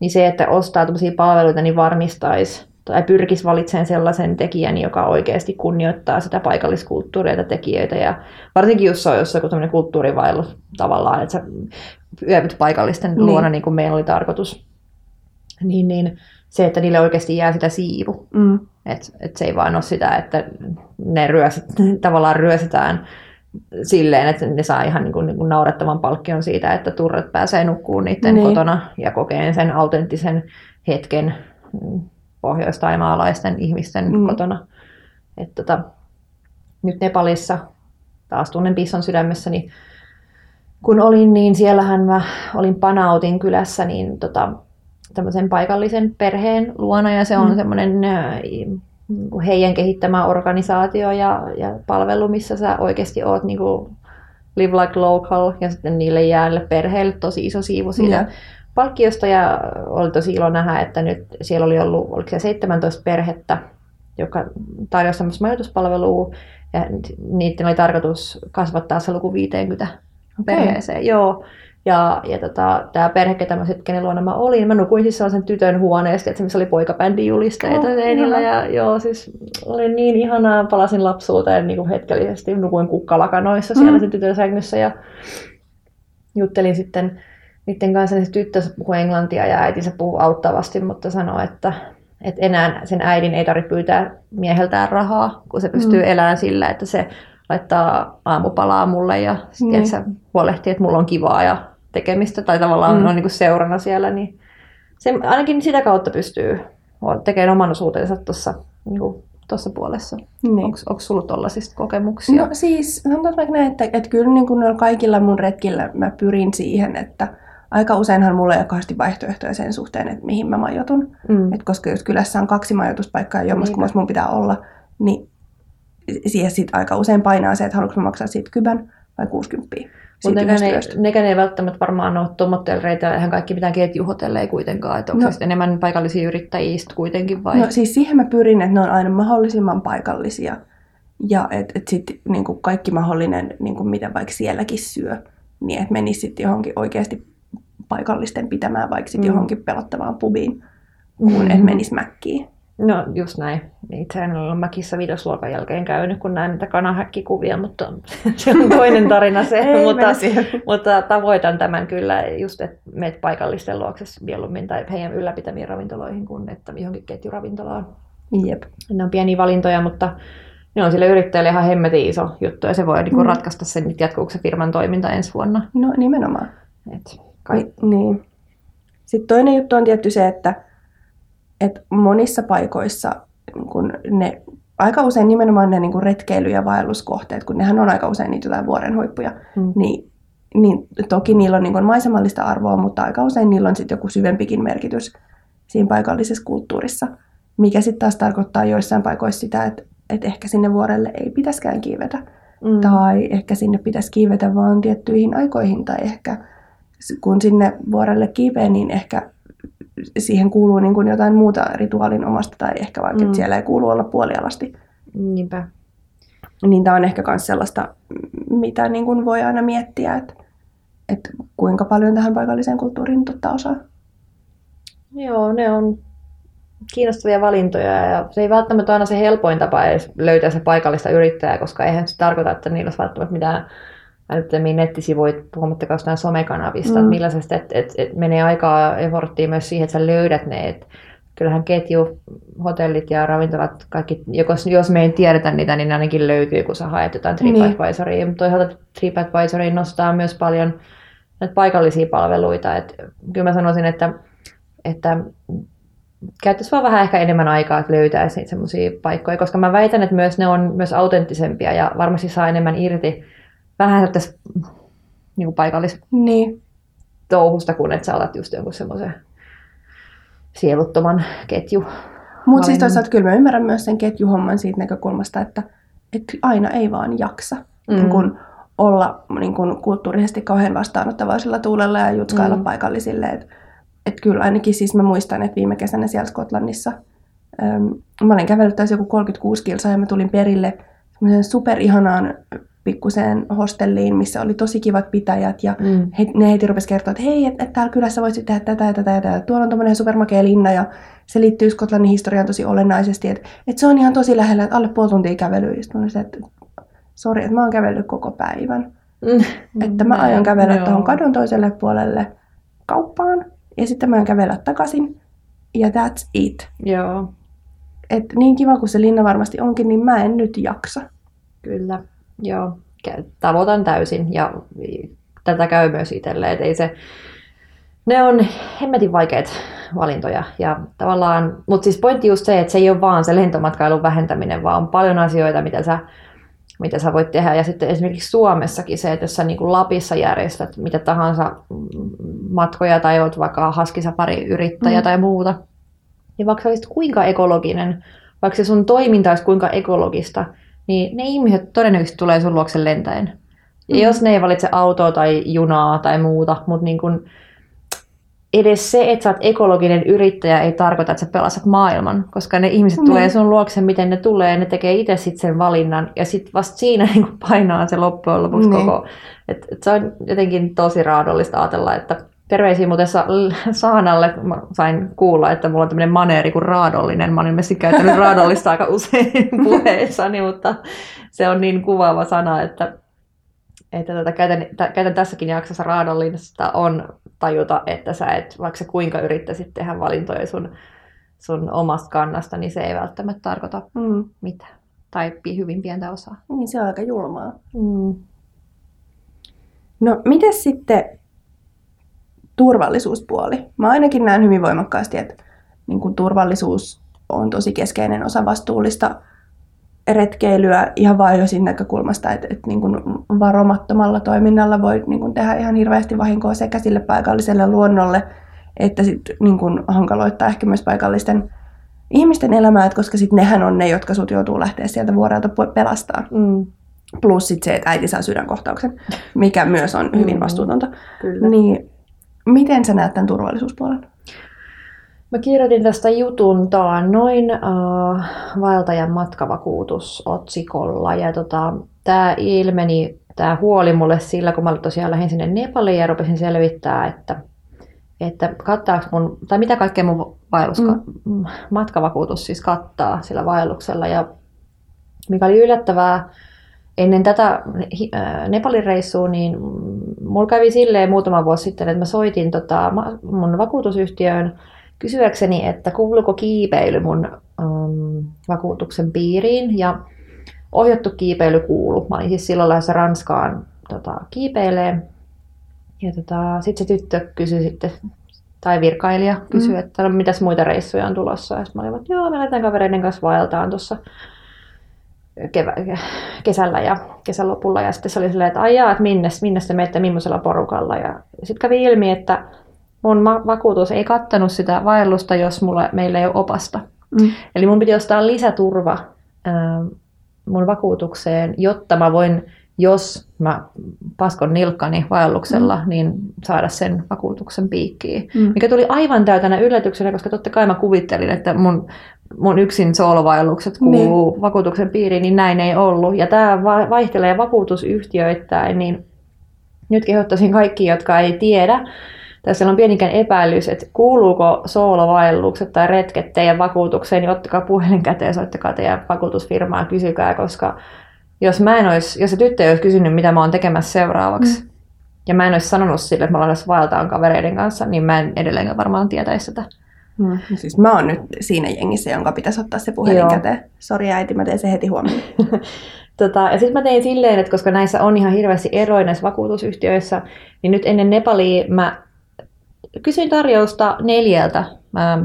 Niin se, että ostaa tämmöisiä palveluita, niin varmistaisi tai pyrkisi valitsemaan sellaisen tekijän, joka oikeasti kunnioittaa sitä paikalliskulttuuria ja tekijöitä. Ja varsinkin jos on jossain joku kulttuurivaellus tavallaan, että sä yövyt paikallisten niin. luona niin kuin meillä oli tarkoitus, niin, niin se, että niille oikeasti jää sitä siivu. Mm. Että et se ei vaan ole sitä, että ne ryösit, tavallaan ryösitään silleen, että ne saa ihan niin kuin, niin kuin naurettavan palkkion siitä, että turret pääsee nukkuun niiden niin. kotona ja kokeen sen autenttisen hetken pohjoistaimaalaisten ihmisten mm. kotona. Et tota, nyt Nepalissa, taas tunnen Pisson sydämessäni, kun olin, niin siellähän mä olin Panautin kylässä, niin tota, tämmöisen paikallisen perheen luona, ja se on mm. semmoinen äh, heidän kehittämä organisaatio ja, ja palvelu, missä sä oikeasti oot niin kuin live like local, ja sitten niille jäälle perheelle tosi iso siivu siitä yeah palkkiosta ja oli tosi ilo nähdä, että nyt siellä oli ollut oliko se 17 perhettä, joka tarjosi semmoista majoituspalvelua ja niiden oli tarkoitus kasvattaa se luku 50 okay. perheeseen. Joo. Ja, ja tota, tämä perhe, ketä mä sitten, kenen luona mä olin, mä nukuin siis sellaisen tytön huoneesta, että missä oli poikabändin julisteita oh, seinillä. Ja joo, siis oli niin ihanaa, palasin lapsuuteen niin kuin hetkellisesti, nukuin kukkalakanoissa siellä mm. sen tytön sängyssä ja juttelin sitten niiden kanssa, niin tyttö puhui englantia ja äitinsä puhui auttavasti, mutta sanoi, että, että enää sen äidin ei tarvitse pyytää mieheltään rahaa, kun se pystyy mm. elämään sillä, että se laittaa aamupalaa mulle ja mm. se huolehtii, että mulla on kivaa ja tekemistä tai tavallaan mm. on niin kuin seurana siellä, niin se, ainakin sitä kautta pystyy tekemään oman osuutensa tuossa niin tuossa puolessa. Niin. Onko sulla tuollaisista kokemuksia? No siis sanotaan vaikka näin, että, että kyllä niin kuin kaikilla mun retkillä mä pyrin siihen, että aika useinhan mulla ei ole kauheasti vaihtoehtoja sen suhteen, että mihin mä majoitun. Mm. Et koska jos kylässä on kaksi majoituspaikkaa ja jommaskummassa mun pitää olla, niin siihen sit aika usein painaa se, että haluanko mä maksaa siitä kybän vai 60. Mutta nekään, ei, nekään ei välttämättä varmaan ole tuommoittelreita, eihän kaikki mitään ketjuhotelleja kuitenkaan. Että onko no, se enemmän paikallisia yrittäjiä kuitenkin vai? No siis siihen mä pyrin, että ne on aina mahdollisimman paikallisia. Ja että et sitten niin kaikki mahdollinen, niin kuin mitä vaikka sielläkin syö, niin että menisi sitten johonkin oikeasti paikallisten pitämään vaikka sitten mm. johonkin pelottavaan pubiin, kun mm. et menisi mäkkiin. No just näin. Itse en ole mäkissä vitosluokan jälkeen käynyt, kun näen niitä kanahäkkikuvia, mutta se on toinen tarina se. Ei, mutta, mutta tavoitan tämän kyllä just, että meet paikallisten luokse mieluummin tai heidän ylläpitämiin ravintoloihin kuin että johonkin ketjuravintolaan. Jep. Ne on pieniä valintoja, mutta ne on sille yrittäjälle ihan hemmetin iso juttu ja se voi niin mm. ratkaista sen, että jatkuuko se firman toiminta ensi vuonna. No nimenomaan. Et, kai... Niin. Sitten toinen juttu on tietty se, että että monissa paikoissa kun ne, aika usein nimenomaan ne niin kuin retkeily- ja vaelluskohteet, kun nehän on aika usein niitä jotain vuorenhuippuja, mm. niin, niin toki niillä on niin kuin maisemallista arvoa, mutta aika usein niillä on sitten joku syvempikin merkitys siinä paikallisessa kulttuurissa, mikä sitten taas tarkoittaa joissain paikoissa sitä, että, että ehkä sinne vuorelle ei pitäskään kiivetä. Mm. Tai ehkä sinne pitäisi kiivetä vaan tiettyihin aikoihin, tai ehkä kun sinne vuorelle kiipee, niin ehkä siihen kuuluu niin kuin jotain muuta rituaalin omasta tai ehkä vaikka, mm. että siellä ei kuulu olla puolialasti. Niinpä. Niin tämä on ehkä myös sellaista, mitä niin kuin voi aina miettiä, että, että kuinka paljon tähän paikalliseen kulttuuriin ottaa osaa. Joo, ne on kiinnostavia valintoja ja se ei välttämättä aina se helpoin tapa edes löytää se paikallista yrittäjää, koska eihän se tarkoita, että niillä olisi välttämättä mitään älyttömiä nettisivuja, puhumattakaan jostain somekanavista, mm. millaisesta, että et, et menee aikaa eforttia myös siihen, että sä löydät ne, et kyllähän ketju, hotellit ja ravintolat, kaikki, jos, jos me ei tiedetä niitä, niin ne ainakin löytyy, kun sä haet jotain niin. TripAdvisoria. Niin. Toisaalta TripAdvisoria nostaa myös paljon näitä paikallisia palveluita. Et kyllä mä sanoisin, että, että käyttäisi vaan vähän ehkä enemmän aikaa, että löytäisi semmoisia paikkoja, koska mä väitän, että myös ne on myös autenttisempia ja varmasti saa enemmän irti vähän tässä niin kuin paikallis niin. touhusta, kun että sä alat just jonkun semmoisen sieluttoman ketju. Mutta siis toisaalta kyllä mä ymmärrän myös sen ketjuhomman siitä näkökulmasta, että, että aina ei vaan jaksa mm. niin kun olla niin kun kulttuurisesti kauhean vastaanottavaisella tuulella ja jutskailla mm. paikallisille. Että et kyllä ainakin siis mä muistan, että viime kesänä siellä Skotlannissa äm, mä olin kävellyt taas joku 36 kilsaa ja mä tulin perille superihanaan pikkuseen hostelliin, missä oli tosi kivat pitäjät ja mm. he, ne heti rupesi kertoa, että hei, että et täällä kylässä voisit tehdä tätä ja tätä ja tätä. Tuolla on tämmöinen supermakea linna ja se liittyy Skotlannin historiaan tosi olennaisesti, että, että se on ihan tosi lähellä, että alle puoli tuntia kävelyä. Sitten mä että sori, että mä oon kävellyt koko päivän. Mm. Että mä aion kävellä tuohon kadun toiselle puolelle kauppaan ja sitten mä aion kävellä takaisin ja that's it. Joo. Et niin kiva kuin se linna varmasti onkin, niin mä en nyt jaksa. Kyllä. Joo, tavoitan täysin ja tätä käy myös itselleen, ei se, ne on hemmetin vaikeat valintoja. Ja tavallaan, mutta siis pointti just se, että se ei ole vaan se lentomatkailun vähentäminen, vaan on paljon asioita, mitä sä, mitä sä voit tehdä. Ja sitten esimerkiksi Suomessakin se, että jos sä niin kuin Lapissa järjestät mitä tahansa matkoja tai oot vaikka haskisapari yrittäjä mm. tai muuta, niin vaikka olisit kuinka ekologinen, vaikka se sun toiminta olisi kuinka ekologista, niin ne ihmiset todennäköisesti tulee sun luokse lentäen. Ja mm. jos ne ei valitse autoa tai junaa tai muuta, mutta niin kun, edes se, että sä oot ekologinen yrittäjä, ei tarkoita, että sä pelastat maailman, koska ne ihmiset mm. tulee sun luokse, miten ne tulee, ne tekee itse sitten sen valinnan, ja sitten vasta siinä niin painaa se loppujen lopuksi mm. koko. Et, et se on jotenkin tosi raadollista ajatella, että terveisiä muuten Sa- Saanalle, mä sain kuulla, että mulla on tämmöinen maneeri kuin raadollinen, mä olen ilmeisesti käyttänyt raadollista aika usein puheissani, mutta se on niin kuvaava sana, että että tätä käytän, käytän tässäkin jaksossa raadollista on tajuta, että sä et, vaikka sä kuinka yrittäisit tehdä valintoja sun, sun omasta kannasta, niin se ei välttämättä tarkoita mm. mitään. Tai hyvin pientä osaa. Niin, se on aika julmaa. Mm. No, miten sitten turvallisuuspuoli? Mä ainakin näen hyvin voimakkaasti, että niin kuin turvallisuus on tosi keskeinen osa vastuullista retkeilyä ihan vain jo siinä näkökulmasta, että, että niin kuin varomattomalla toiminnalla voi niin kuin tehdä ihan hirveästi vahinkoa sekä sille paikalliselle luonnolle, että sit niin kuin hankaloittaa ehkä myös paikallisten ihmisten elämää, että koska sitten nehän on ne, jotka sut joutuu lähteä sieltä vuorelta pelastaa. Mm. Plus sit se, että äiti saa sydänkohtauksen, mikä myös on hyvin mm. vastuutonta. Kyllä. Niin, miten sä näet tämän turvallisuuspuolen? Mä kirjoitin tästä jutun noin uh, vaeltajan matkavakuutus otsikolla ja tota, tämä ilmeni, tämä huoli mulle sillä, kun mä tosiaan lähdin sinne Nepaliin ja rupesin selvittää, että, että kattaako mun, tai mitä kaikkea mun vaellus, mm. matkavakuutus siis kattaa sillä vaelluksella ja mikä oli yllättävää, ennen tätä Nepalin reissua, niin mulla kävi silleen muutama vuosi sitten, että mä soitin tota, mun vakuutusyhtiöön kysyäkseni, että kuuluuko kiipeily mun um, vakuutuksen piiriin. Ja ohjattu kiipeily kuulu. Mä olin siis silloin lähdössä Ranskaan tota, kiipeilee. Ja tota, sitten se tyttö kysyi sitten, tai virkailija kysyi, mm. että no, mitäs muita reissuja on tulossa. Ja mä olin, että joo, me lähdetään kavereiden kanssa vaeltaan tuossa kevä- kesällä ja kesän lopulla. Ja sitten se oli silleen, että aijaa, että minne, minne te menette, millaisella porukalla. Ja sitten kävi ilmi, että mun vakuutus ei kattanut sitä vaellusta, jos mulla, meillä ei ole opasta. Mm. Eli mun piti ostaa lisäturva ää, mun vakuutukseen, jotta mä voin, jos mä paskon nilkkani vaelluksella, mm. niin saada sen vakuutuksen piikkiin. Mm. Mikä tuli aivan täytänä yllätyksenä, koska totta kai mä kuvittelin, että mun, mun yksin soolovaellukset kuuluu niin. vakuutuksen piiriin, niin näin ei ollut. Ja tämä vaihtelee vakuutusyhtiöittäin, niin nyt kehottaisin kaikki, jotka ei tiedä, tässä on pienikään epäilys, että kuuluuko soolovaellukset tai retket teidän vakuutukseen, niin ottakaa puhelin käteen, soittakaa teidän vakuutusfirmaa kysykää, koska jos, mä en olisi, jos se tyttö ei olisi kysynyt, mitä mä oon tekemässä seuraavaksi, mm. ja mä en olisi sanonut sille, että mä olen vaeltaan kavereiden kanssa, niin mä en edelleenkään varmaan tietäisi sitä. Mm. Siis mä oon nyt siinä jengissä, jonka pitäisi ottaa se puhelin Joo. käteen. Sori äiti, mä teen se heti huomioon. Tota, ja sitten mä tein silleen, että koska näissä on ihan hirveästi eroja näissä vakuutusyhtiöissä, niin nyt ennen Nepalia mä kysyin tarjousta neljältä ää,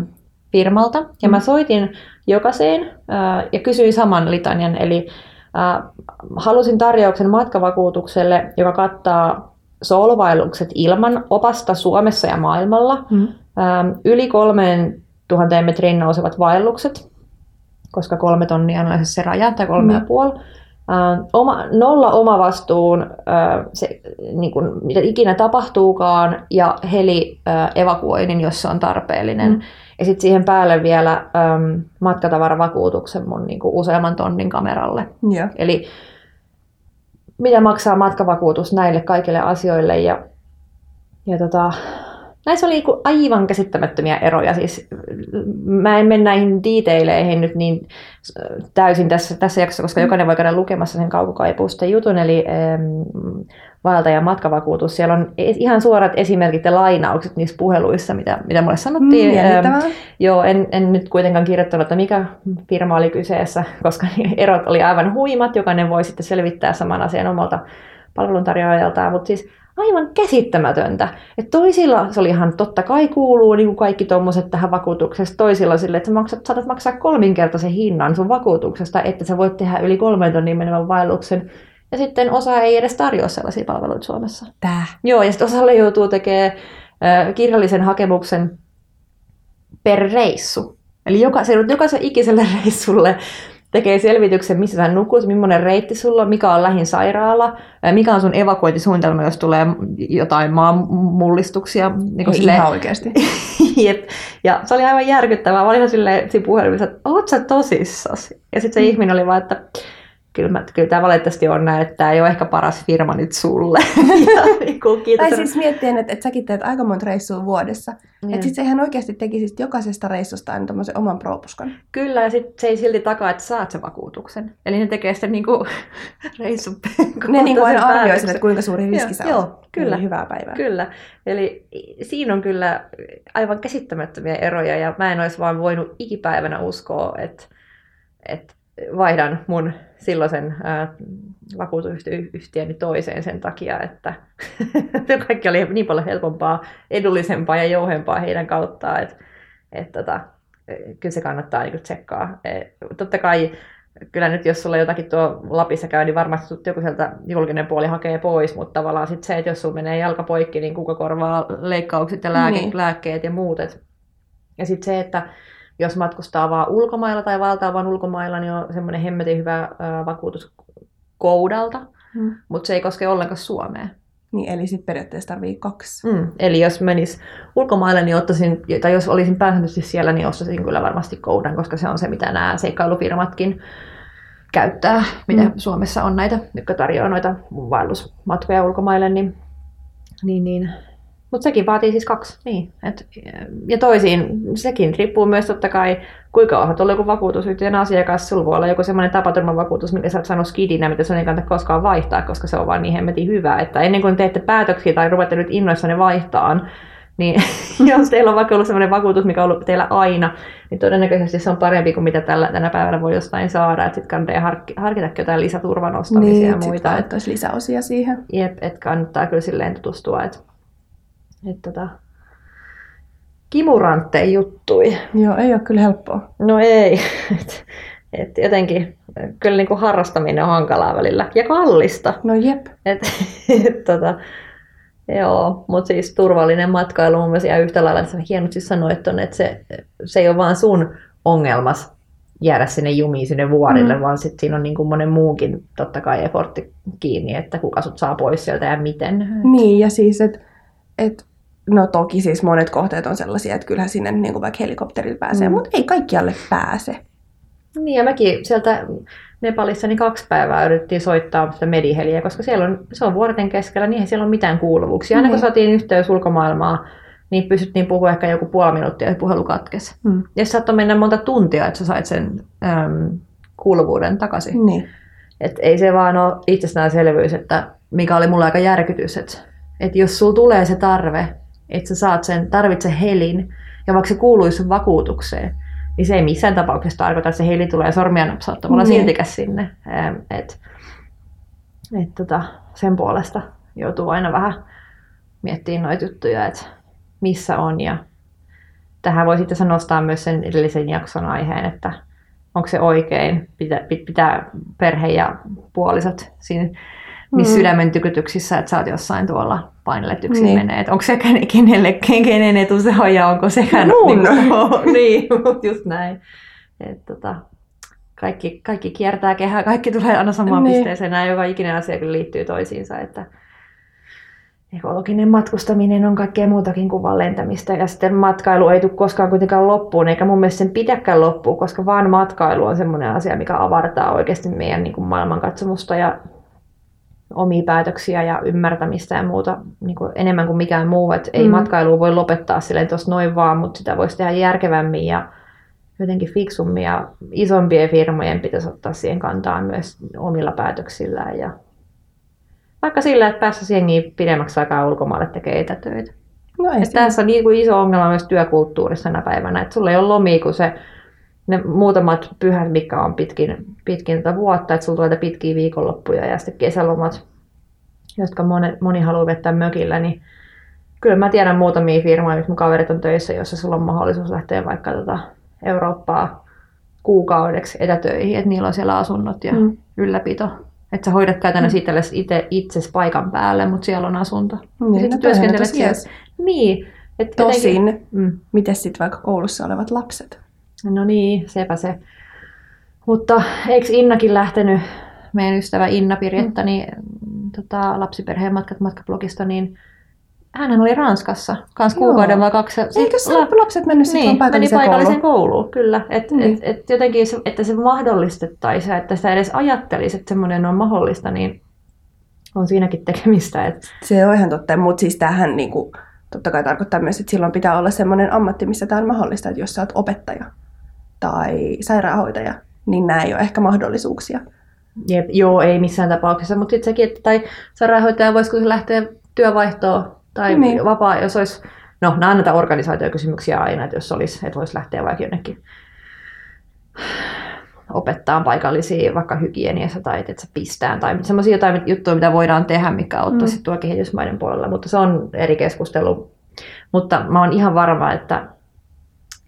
firmalta ja mä mm. soitin jokaiseen ää, ja kysyin saman litanian. Eli halusin tarjouksen matkavakuutukselle, joka kattaa soolovaellukset ilman opasta Suomessa ja maailmalla, mm. ää, yli kolmeen tuhanteen metriin nousevat vaellukset, koska kolme tonnia on se raja, tai kolme mm. ja puoli. Uh, oma, nolla omavastuun, uh, se, niin kuin, mitä ikinä tapahtuukaan, ja heli uh, evakuoinnin, jos se on tarpeellinen. Mm. Ja sitten siihen päälle vielä um, matkatavaravakuutuksen mun niin kuin useamman tonnin kameralle. Yeah. Eli mitä maksaa matkavakuutus näille kaikille asioille. Ja, ja tota, näissä oli niinku aivan käsittämättömiä eroja. Siis, mä en mene näihin detaileihin nyt niin täysin tässä, tässä jaksossa, koska mm. jokainen voi käydä lukemassa sen kaukokaipuusta jutun, eli ähm, vaeltajan matkavakuutus. Siellä on ihan suorat esimerkit ja lainaukset niissä puheluissa, mitä, mitä mulle sanottiin. Mm, ähm, joo, en, en nyt kuitenkaan kirjoittanut, että mikä firma oli kyseessä, koska erot oli aivan huimat. Jokainen voi sitten selvittää saman asian omalta palveluntarjoajaltaan, mutta siis aivan käsittämätöntä. Että toisilla se oli ihan totta kai kuuluu niin kuin kaikki tuommoiset tähän vakuutuksesta, toisilla sille, että sä maksat, saatat maksaa kolminkertaisen hinnan sun vakuutuksesta, että sä voit tehdä yli kolmen tonnin menevän vaelluksen. Ja sitten osa ei edes tarjoa sellaisia palveluita Suomessa. Tää. Joo, ja sitten osalle joutuu tekemään kirjallisen hakemuksen per reissu. Eli jokaisen, jokaisen ikiselle reissulle tekee selvityksen, missä sä nukut, millainen reitti sulla on, mikä on lähin sairaala, mikä on sun evakuointisuunnitelma, jos tulee jotain maanmullistuksia. Niin Ei, silleen... ihan oikeasti. Jep. Ja se oli aivan järkyttävää. Mä olin ihan silleen siinä puhelimessa, että oot sä tosissasi? Ja sitten se mm. ihminen oli vaan, että kyllä, mä, kyllä tämä valitettavasti on näin, että tämä ei ole ehkä paras firma nyt sulle. ja, niin kuin, kiitos. Tai siis miettien, että, että säkin teet aika monta reissua vuodessa. Mm. Että sitten sehän oikeasti tekisi jokaisesta reissusta aina tämmöisen oman propuskan. Kyllä, ja sitten se ei silti takaa, että saat sen vakuutuksen. Eli ne tekee sitten niinku reissun Ne niinku aina arvioi että kuinka suuri riski on. Joo, kyllä. Niin, hyvää päivää. Kyllä. Eli siinä on kyllä aivan käsittämättömiä eroja, ja mä en olisi vaan voinut ikipäivänä uskoa, että, että vaihdan mun silloisen ää, vakuutusyhtiöni toiseen sen takia, että kaikki oli niin paljon helpompaa, edullisempaa ja jouhempaa heidän kauttaan, että et, tota, kyllä se kannattaa niin tsekkaa. Et, totta kai kyllä nyt jos sulla jotakin tuo Lapissa käy, niin varmasti joku sieltä julkinen puoli hakee pois, mutta tavallaan sit se, että jos sulla menee jalka poikki, niin kuka korvaa leikkaukset ja lääke, niin. lääkkeet ja muut. Et, ja sitten se, että jos matkustaa vaan ulkomailla tai valtaa vaan ulkomailla, niin on semmoinen hemmetin hyvä ö, vakuutus koudalta, hmm. mutta se ei koske ollenkaan Suomea. Niin, eli sitten periaatteessa tarvii kaksi. Mm, eli jos menis ulkomaille, niin ottaisin, tai jos olisin pääsääntöisesti siellä, niin ostaisin kyllä varmasti koudan, koska se on se, mitä nämä seikkailufirmatkin käyttää, mitä mm. Suomessa on näitä, jotka tarjoaa noita vaellusmatkoja ulkomaille, niin, niin, niin mutta sekin vaatii siis kaksi. Niin. Et, ja toisiin, sekin riippuu myös totta kai, kuinka olet ollut joku vakuutusyhtiön asiakas. Sulla voi olla joku semmoinen tapaturmavakuutus, minkä sä oot saanut skidinä, mitä sun ei kannata koskaan vaihtaa, koska se on vaan niin hemmetin hyvä. Että ennen kuin teette päätöksiä tai ruvette nyt innoissanne vaihtaan, niin jos teillä on vaikka ollut sellainen vakuutus, mikä on ollut teillä aina, niin todennäköisesti se on parempi kuin mitä tällä, tänä päivänä voi jostain saada. Että sitten kannattaa harkita jotain lisäturvanostamisia niin, ja muita. Niin, että lisäosia siihen. Jep, että kannattaa kyllä silleen tutustua. Että että tota, kimurantteen juttui. Joo, ei ole kyllä helppoa. No ei. Et, et jotenkin kyllä niin kuin harrastaminen on hankalaa välillä ja kallista. No jep. Et, et, tota, joo, mutta siis turvallinen matkailu mun mielestä yhtä lailla, että hienosti sanoit on, että se, se ei ole vaan sun ongelmas jäädä sinne jumiin sinne vuorille, mm. vaan sitten siinä on niin kuin monen muunkin totta kai effortti kiinni, että kuka sut saa pois sieltä ja miten. Niin, ja siis, että et No toki siis monet kohteet on sellaisia, että kyllähän sinne niin kuin vaikka helikopterilla pääsee, mm. mutta ei kaikkialle pääse. Niin ja mäkin sieltä Nepalissa niin kaksi päivää yritettiin soittaa sitä mediheliä, koska siellä on, se on vuorten keskellä, niin ei siellä ole mitään kuuluvuuksia. Aina kun niin. saatiin yhteys ulkomaailmaa, niin pystyttiin puhua ehkä joku puoli minuuttia ja puhelu katkesi. Mm. Ja saattoi mennä monta tuntia, että sä sait sen äm, kuuluvuuden takaisin. Niin. Et ei se vaan ole itsestäänselvyys, että mikä oli mulle aika järkytys, että, että jos sulla tulee se tarve, että sä saat sen, tarvitse helin, ja vaikka se kuuluisi sun vakuutukseen, niin se ei missään tapauksessa tarkoita, että se heli tulee sormia napsauttamalla niin. siltikäs sinne. Et, et tota, sen puolesta joutuu aina vähän miettimään noita juttuja, että missä on. Ja tähän voi sitten nostaa myös sen edellisen jakson aiheen, että onko se oikein, pitää, pitää perhe ja puolisot siinä missä mm. sydämen tykytyksissä, että sä oot jossain tuolla painellet yksin niin. menee. onko se kenelle, kenen etu se on ja onko sekään... Mun. Niin, kuin, niin mutta just näin. Et, tota, kaikki, kaikki kiertää kehää, kaikki tulee aina samaan niin. pisteeseen. Nämä joka ikinen asia kyllä liittyy toisiinsa. Että ekologinen matkustaminen on kaikkea muutakin kuin vaan lentämistä. Ja sitten matkailu ei tule koskaan kuitenkaan loppuun, eikä mun mielestä sen pidäkään loppuun, koska vaan matkailu on semmoinen asia, mikä avartaa oikeasti meidän niin kuin maailmankatsomusta ja omia päätöksiä ja ymmärtämistä ja muuta niin kuin enemmän kuin mikään muu. Et ei mm. matkailua voi lopettaa silleen tuossa noin vaan, mutta sitä voisi tehdä järkevämmin ja jotenkin fiksummin ja isompien firmojen pitäisi ottaa siihen kantaa myös omilla päätöksillään. Ja vaikka sillä, että päässä jengiä pidemmäksi aikaa ulkomaalle tekee etätöitä. No tässä on niin kuin iso ongelma myös työkulttuurissa tänä päivänä, että sulla ei ole lomia, kun se ne muutamat pyhät, mikä on pitkin, pitkin tätä vuotta, että sulla tulee pitkiä viikonloppuja ja sitten kesälomat, jotka moni, moni haluaa vettää mökillä, niin kyllä mä tiedän muutamia firmoja, missä mun kaverit on töissä, jossa sulla on mahdollisuus lähteä vaikka tota Eurooppaa kuukaudeksi etätöihin, että niillä on siellä asunnot ja mm. ylläpito. Että sä hoidat käytännössä mm. itse itse paikan päälle, mutta siellä on asunto. Niin, ja sitten työskentelet siellä. Niin. Et Tosin, jotenkin... mm. miten sitten vaikka koulussa olevat lapset? No niin, sepä se. Mutta eikö Innakin lähtenyt, meidän ystävä Inna Pirjetta, mm. niin tota, lapsiperheen matkat matkablogista, niin hän oli Ranskassa, kans kuukauden vai kaksi. Eikö se la- lapset mennyt sitten niin, paikalliseen, meni paikalliseen kouluun? kouluun? kyllä. Et, niin. et, et jotenkin, se, että se mahdollistettaisiin, että sitä edes ajattelisi, että semmoinen on mahdollista, niin on siinäkin tekemistä. Et... Se on ihan totta, mutta siis tämähän niin kuin, totta kai tarkoittaa myös, että silloin pitää olla semmoinen ammatti, missä tämä on mahdollista, että jos sä oot opettaja tai sairaanhoitaja, niin nämä ei ole ehkä mahdollisuuksia. Jep, joo, ei missään tapauksessa, mutta sitten sekin, että tai sairaanhoitaja voisiko se lähteä työvaihtoon tai niin. vapaa, jos olisi, no nämä näitä organisaatiokysymyksiä aina, että jos olisi, että voisi lähteä vaikka jonnekin opettaa paikallisia vaikka hygieniassa tai että se pistään tai semmoisia jotain juttuja, mitä voidaan tehdä, mikä auttaisi mm. tuolla kehitysmaiden puolella, mutta se on eri keskustelu. Mutta mä oon ihan varma, että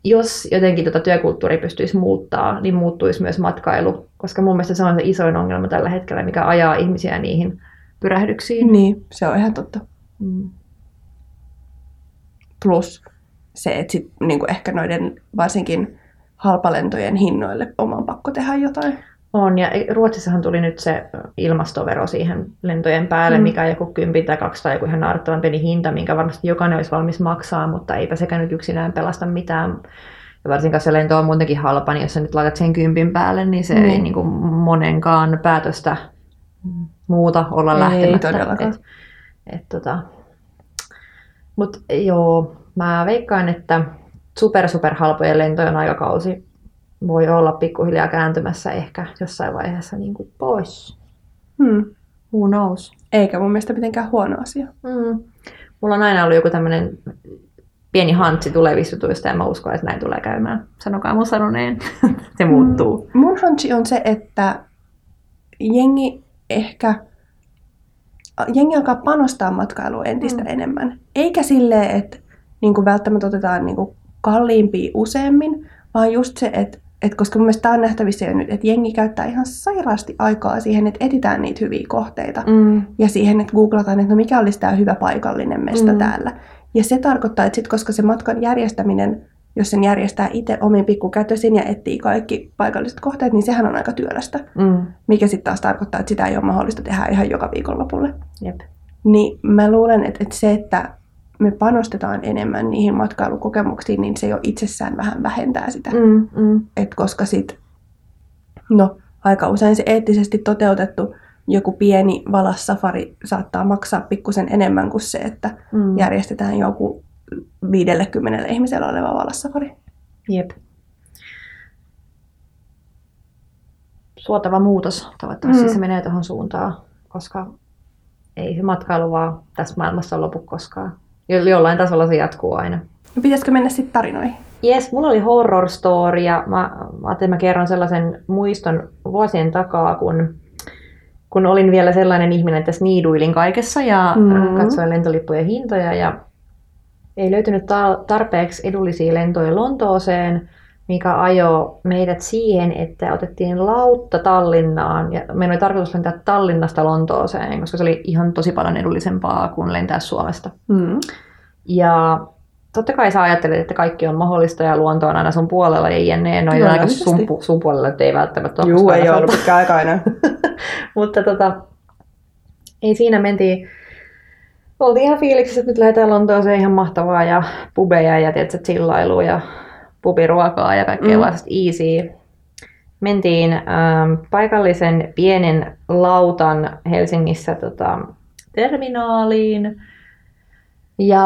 jos jotenkin tuota työkulttuuri pystyisi muuttaa, niin muuttuisi myös matkailu, koska mun mielestä se on se isoin ongelma tällä hetkellä, mikä ajaa ihmisiä niihin pyrähdyksiin. Niin, se on ihan totta. Mm. Plus se, että sit, niin ehkä noiden varsinkin halpalentojen hinnoille on pakko tehdä jotain. On, ja Ruotsissahan tuli nyt se ilmastovero siihen lentojen päälle, mm. mikä on joku 10 tai 2 tai joku ihan naurettavan pieni hinta, minkä varmasti jokainen olisi valmis maksaa, mutta eipä sekä nyt yksinään pelasta mitään. Ja varsinkaan se lento on muutenkin halpa, niin jos sä nyt laitat sen kympin päälle, niin se mm. ei niin kuin monenkaan päätöstä muuta olla ei, lähtemättä. Ei todellakaan. Et, et, tota. Mutta joo, mä veikkaan, että super super halpojen lentojen aikakausi voi olla pikkuhiljaa kääntymässä ehkä jossain vaiheessa niin kuin pois. Hmm. Who knows? Eikä mun mielestä mitenkään huono asia. Hmm. Mulla on aina ollut joku tämmöinen pieni hantsi tulevista jutuista ja mä uskon, että näin tulee käymään. Sanokaa mun sanoneen. se muuttuu. Hmm. Mun hantsi on se, että jengi ehkä jengi alkaa panostaa matkailuun entistä hmm. enemmän. Eikä silleen, että niin kuin välttämättä otetaan niin kuin kalliimpia useammin, vaan just se, että et koska mun mielestä tämä on nähtävissä jo nyt, että jengi käyttää ihan sairaasti aikaa siihen, että etitään niitä hyviä kohteita. Mm. Ja siihen, että googlataan, että no mikä olisi tämä hyvä paikallinen mesta mm. täällä. Ja se tarkoittaa, että sit, koska se matkan järjestäminen, jos sen järjestää itse omin pikkukätösin ja etsii kaikki paikalliset kohteet, niin sehän on aika työlästä. Mm. Mikä sitten taas tarkoittaa, että sitä ei ole mahdollista tehdä ihan joka viikonlopulle. Jep. Niin mä luulen, että, että se, että me panostetaan enemmän niihin matkailukokemuksiin, niin se jo itsessään vähän vähentää sitä. Mm, mm. Et koska sit, no, aika usein se eettisesti toteutettu joku pieni valassafari saattaa maksaa pikkusen enemmän kuin se, että mm. järjestetään joku 50 ihmisellä oleva valassafari. Jep. Suotava muutos. Toivottavasti mm. se menee tuohon suuntaan, koska ei se matkailu vaan tässä maailmassa lopu koskaan. Jollain tasolla se jatkuu aina. No pitäisikö mennä sitten tarinoihin? Jes, mulla oli horror story ja mä, mä ajattelin, mä kerron sellaisen muiston vuosien takaa, kun, kun olin vielä sellainen ihminen, että sniiduilin kaikessa ja mm-hmm. katsoin lentolippujen hintoja ja ei löytynyt tarpeeksi edullisia lentoja Lontooseen, mikä ajoi meidät siihen, että otettiin lautta Tallinnaan. Ja meidän oli tarkoitus lentää Tallinnasta Lontooseen, koska se oli ihan tosi paljon edullisempaa kuin lentää Suomesta. Mm. Ja totta kai sä ajattelet, että kaikki on mahdollista ja luonto on aina sun puolella ja jne. No, no aika sun, sun puolella, että ei välttämättä ole. Juu, ei ollut pitkään aika aina. Mutta tota, ei siinä mentiin oltiin ihan fiiliksissä, että nyt lähdetään Lontooseen ihan mahtavaa ja pubeja ja tietysti chillailua ja pubiruokaa ja kaikkea mm. vasta easy. Mentiin ähm, paikallisen pienen lautan Helsingissä tota, terminaaliin ja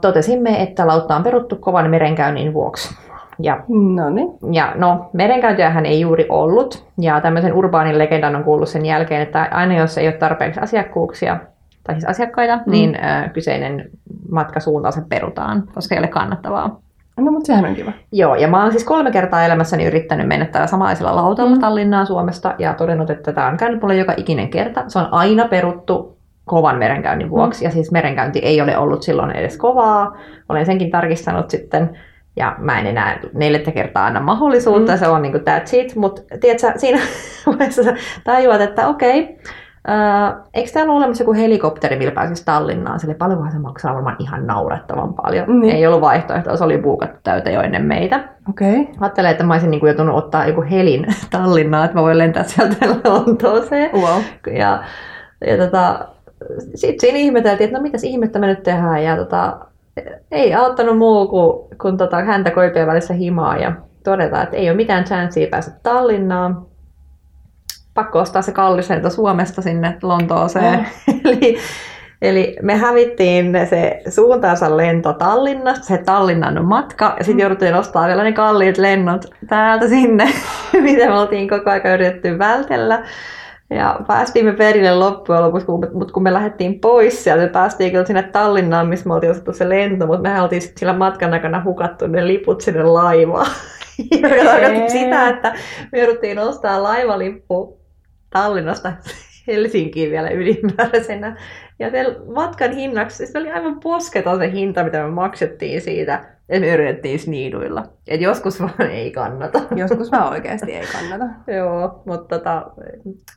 totesimme, että lautta on peruttu kovan merenkäynnin vuoksi. Ja, Noniin. ja no, merenkäyntiähän ei juuri ollut, ja tämmöisen urbaanin legendan on kuullut sen jälkeen, että aina jos ei ole tarpeeksi asiakkuuksia, tai siis asiakkaita, mm. niin äh, kyseinen matkasuuntaus perutaan, koska ei ole kannattavaa. No, mutta sehän on kiva. Joo, ja mä oon siis kolme kertaa elämässäni yrittänyt mennä tällä samaisella lautalla mm. Tallinnaan Suomesta ja todennut, että tämä on käynyt mulle joka ikinen kerta. Se on aina peruttu kovan merenkäynnin vuoksi, mm. ja siis merenkäynti ei ole ollut silloin edes kovaa. Olen senkin tarkistanut sitten, ja mä en enää neljättä kertaa anna mahdollisuutta, mm. se on niin kuin that's it, mutta tiedätkö, siinä vaiheessa sä tajuat, että okei, Äh, eikö täällä ole olemassa joku helikopteri, millä pääsisi Tallinnaan? Sille paljonkohan se maksaa varmaan ihan naurettavan paljon. Niin. Ei ollut vaihtoehtoa, se oli buukattu täyteen jo ennen meitä. Okei. Okay. Ajattelin, että mä olisin niin kuin joutunut ottaa joku helin Tallinnaan, että mä voin lentää sieltä Lontooseen. Wow. Ja, ja tota, sitten siinä ihmeteltiin, että no mitäs ihmettä me nyt tehdään. Ja tota, ei auttanut muu kuin, kun tota, häntä koipien välissä himaa ja todeta, että ei ole mitään chanssiä päästä Tallinnaan. Pakko ostaa se kallis Suomesta sinne Lontooseen. Oh. eli, eli me hävittiin se suuntaansa lento Tallinnasta, se Tallinnan matka, ja sitten jouduttiin ostaa vielä ne kalliit lennot täältä sinne, mitä me oltiin koko ajan yritetty vältellä. Ja päästiin me perille loppujen lopuksi, mutta kun me lähdettiin pois sieltä, me päästiin kyllä sinne Tallinnaan, missä me oltiin ostettu se lento, mutta me oltiin sillä matkan aikana hukattu ne liput sinne laivaan. Ja me tarkoitti sitä, että me jouduttiin ostaa laivalippu Tallinnasta Helsinkiin vielä ylimääräisenä. Ja sen matkan hinnaksi, se oli aivan posketon se hinta, mitä me maksettiin siitä, että me yritettiin sniiduilla. Et joskus vaan ei kannata. Joskus vaan oikeasti ei kannata. Joo, mutta tota,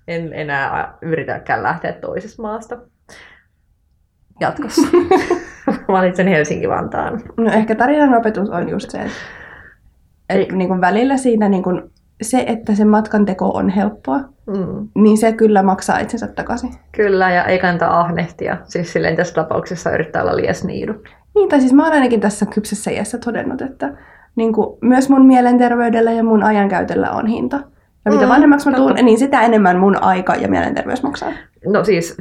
en enää yritäkään lähteä toisesta maasta jatkossa. Valitsen Helsinki-Vantaan. No ehkä tarinan opetus on just se, että, että niin kuin välillä siinä niin kuin se, että se matkan teko on helppoa, Mm. niin se kyllä maksaa itsensä takaisin. Kyllä, ja ei kannata ahnehtia. Siis silleen tässä tapauksessa yrittää olla liian sniidu. Niin, tai siis mä oon ainakin tässä kypsessä iässä todennut, että niin kuin, myös mun mielenterveydellä ja mun ajankäytöllä on hinta. Ja mitä Mm, vanhemmaksi mä tuun, niin sitä enemmän mun aika ja mielenterveys maksaa. No siis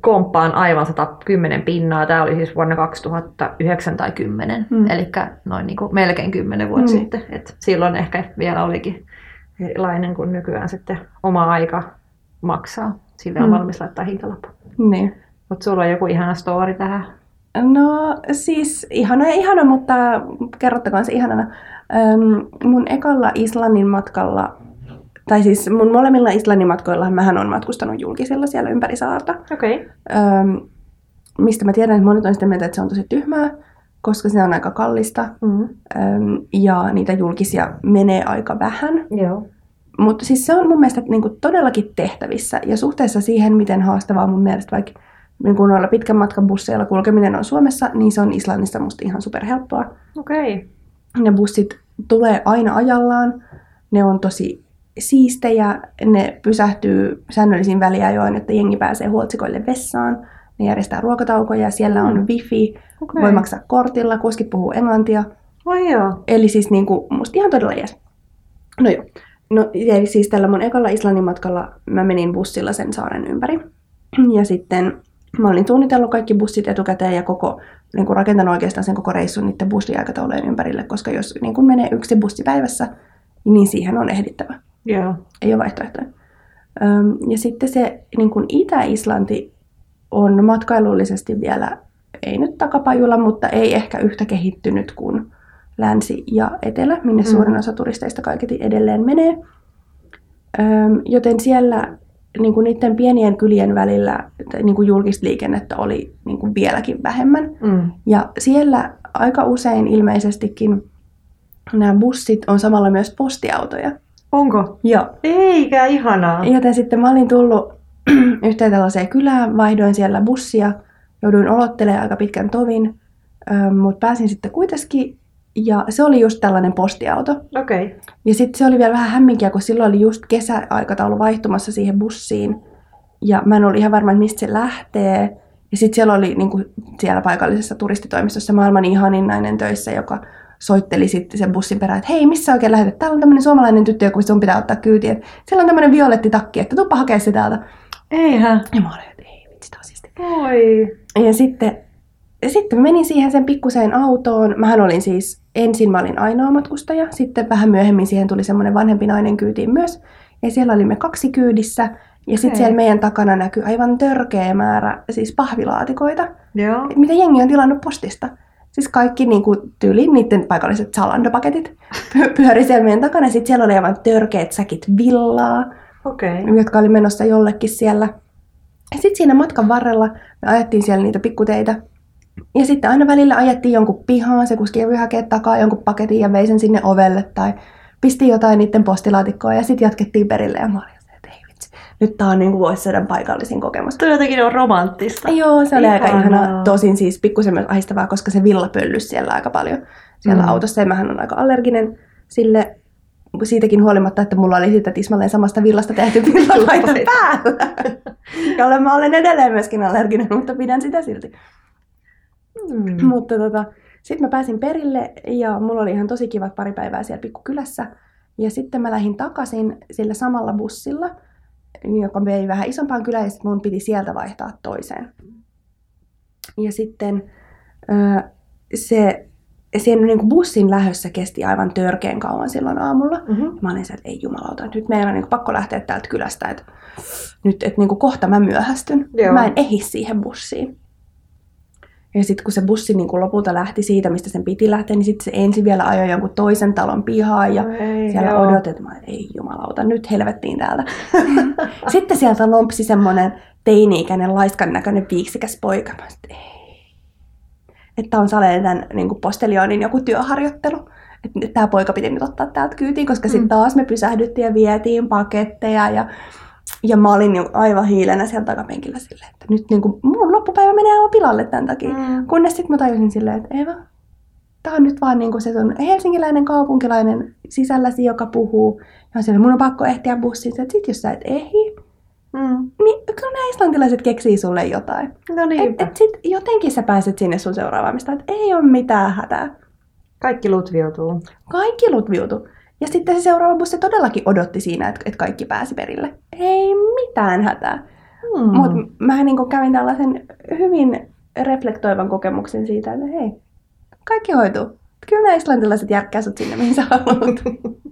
komppaan aivan 110 pinnaa. Tämä oli siis vuonna 2009 tai 10, Mm. eli noin niin kuin melkein 10 vuotta mm. sitten. Et silloin ehkä vielä olikin erilainen kuin nykyään sitten oma aika maksaa. Sille on Mm. valmis laittaa hintalappu. Niin. Mutta sulla on joku ihana story tähän. No siis ihana ja ihana, mutta kerrottakoon se ihanana. Öm, mun ekalla Islannin matkalla, tai siis mun molemmilla Islannin matkoilla mähän on matkustanut julkisilla siellä ympäri saarta. Okei. Okay. Öm, mistä mä tiedän, että monet on sitä mieltä, että se on tosi tyhmää, koska se on aika kallista Mm. öm, ja niitä julkisia menee aika vähän. Joo. Mutta siis se on mun mielestä niin kuin todellakin tehtävissä ja suhteessa siihen, miten haastavaa mun mielestä vaikka niin kuin noilla pitkän matkan busseilla kulkeminen on Suomessa, niin se on Islannissa musta ihan superhelppoa. Okei. Okay. Ne bussit tulee aina ajallaan, ne on tosi siistejä, ne pysähtyy säännöllisiin väliajoin, että jengi pääsee huoltsikoille vessaan, ne järjestää ruokataukoja, siellä on Mm. wifi, Okei. voi maksaa kortilla, kuskit puhuu englantia, Vai joo. Eli siis niin kuin, musta ihan todella jees. No joo. No eli siis tällä mun ekalla Islannin matkalla mä menin bussilla sen saaren ympäri. Ja sitten mä olin suunnitellut kaikki bussit etukäteen ja koko, niin kuin rakentanut oikeastaan sen koko reissun niiden bussiaikataulujen ympärille, koska jos niin kuin menee yksi bussi päivässä, niin siihen on ehdittävä. Joo. Ei ole vaihtoehtoja. Ja sitten se niin kuin Itä-Islanti on matkailullisesti vielä, ei nyt takapajulla, mutta ei ehkä yhtä kehittynyt kuin länsi ja etelä, minne Mm. suurin osa turisteista kaiketi edelleen menee. Öm, Joten siellä niin kuin niiden pienien kylien välillä niin kuin julkista liikennettä oli niin kuin vieläkin vähemmän. Mm. Ja siellä aika usein ilmeisestikin nämä bussit on samalla myös postiautoja. Onko? Joo. Eikä ihanaa. Joten sitten mä olin tullut yhteen tällaiseen kylään, vaihdoin siellä bussia, jouduin olottelemaan aika pitkän tovin, mutta pääsin sitten kuitenkin, ja se oli just tällainen postiauto. Okei. Okay. Ja sitten se oli vielä vähän hämminkiä, kun silloin oli just kesäaikataulu vaihtumassa siihen bussiin, ja mä en ollut ihan varma, että mistä se lähtee. Ja sitten siellä oli niin kuin siellä paikallisessa turistitoimistossa maailman ihanin nainen töissä, joka soitteli sitten sen bussin perään, että hei, missä oikein lähdet? Täällä on tämmöinen suomalainen tyttö, kun sun pitää ottaa kyytiin. Siellä on tämmöinen violetti takki, että tuppa hakea se täältä. Eihän. Ja mä olin, että ei vitsi, tää on siistiä. Oi. Ja sitten, ja sitten mä menin siihen sen pikkuseen autoon. Mähän olin siis, ensin mä olin ainoa matkustaja, sitten vähän myöhemmin siihen tuli semmoinen vanhempi nainen kyytiin myös. Ja siellä olimme kaksi kyydissä. Ja sitten siellä meidän takana näkyi aivan törkeä määrä siis pahvilaatikoita, Joo. mitä jengi on tilannut postista. Siis kaikki niin kuin, tyyliin niiden paikalliset Zalando-paketit py- pyöri siellä meidän takana. Sitten siellä oli aivan törkeät säkit villaa. Okay. jotka oli menossa jollekin siellä. Ja sitten siinä matkan varrella me ajettiin siellä niitä pikkuteitä. Ja sitten aina välillä ajettiin jonkun pihaan, se kuski kävi hakea takaa jonkun paketin ja vei sen sinne ovelle tai pisti jotain niiden postilaatikkoa ja sitten jatkettiin perille ja mä olin, se, että ei vitsi. nyt tää on niin vuosisadan paikallisin kokemus. Tuo jotenkin on romanttista. Joo, se oli aika Ihanaa. ihana. Tosin siis pikkusen myös ahistavaa, koska se villa pöllys siellä aika paljon siellä mm. autossa. Ja mähän on aika allerginen sille siitäkin huolimatta, että mulla oli siitä tismalleen samasta villasta tehty villalaite päällä. Jolle mä olen edelleen myöskin allerginen, mutta pidän sitä silti. Mm. Mutta tota, sitten mä pääsin perille ja mulla oli ihan tosi kivat pari päivää siellä pikkukylässä. Ja sitten mä lähdin takaisin sillä samalla bussilla, joka vei vähän isompaan kylään ja sitten mun piti sieltä vaihtaa toiseen. Ja sitten se, sen niin kuin bussin lähössä kesti aivan törkeän kauan silloin aamulla. Mm-hmm. Mä olin se, että ei jumalauta, nyt meidän on niin pakko lähteä täältä kylästä, että nyt että niin kuin kohta mä myöhästyn. Joo. Mä en ehdi siihen bussiin. Ja sitten kun se bussi niin kuin lopulta lähti siitä, mistä sen piti lähteä, niin sitten se ensin vielä ajoi jonkun toisen talon pihaan ja Ei, siellä joo. odotin, että mä, ei jumalauta, nyt helvettiin täältä. sitten sieltä lompsi semmoinen teini-ikäinen laiskan näköinen viiksikäs poika. Mä sit, ei. Että on saleen tämän niin kuin postelionin joku työharjoittelu. Että tämä poika piti nyt ottaa täältä kyytiin, koska sitten Mm. taas me pysähdyttiin ja vietiin paketteja ja ja mä olin jo aivan hiilenä siellä takapenkillä silleen, että nyt niin kuin, mun loppupäivä menee aivan pilalle tämän takia. Mm. Kunnes sitten mä tajusin silleen, että Eva, tää on nyt vaan niinku se sun helsinkiläinen kaupunkilainen sisälläsi, joka puhuu. Ja on silleen, mun on pakko ehtiä bussiin. Että sit jos sä et ehdi, Mm. niin kyllä nämä islantilaiset keksii sulle jotain. No Et, niinpä. et sit jotenkin sä pääset sinne sun seuraavaan, mistä että ei ole mitään hätää. Kaikki lutviutuu. Kaikki lutviutu. Ja sitten se seuraava bussi todellakin odotti siinä, että, että kaikki pääsi perille. Ei mitään hätää. Mm. Mm. Mutta mä niin kävin tällaisen hyvin reflektoivan kokemuksen siitä, että hei, kaikki hoituu. Kyllä nämä islantilaiset järkkää sut sinne, mihin sä haluat.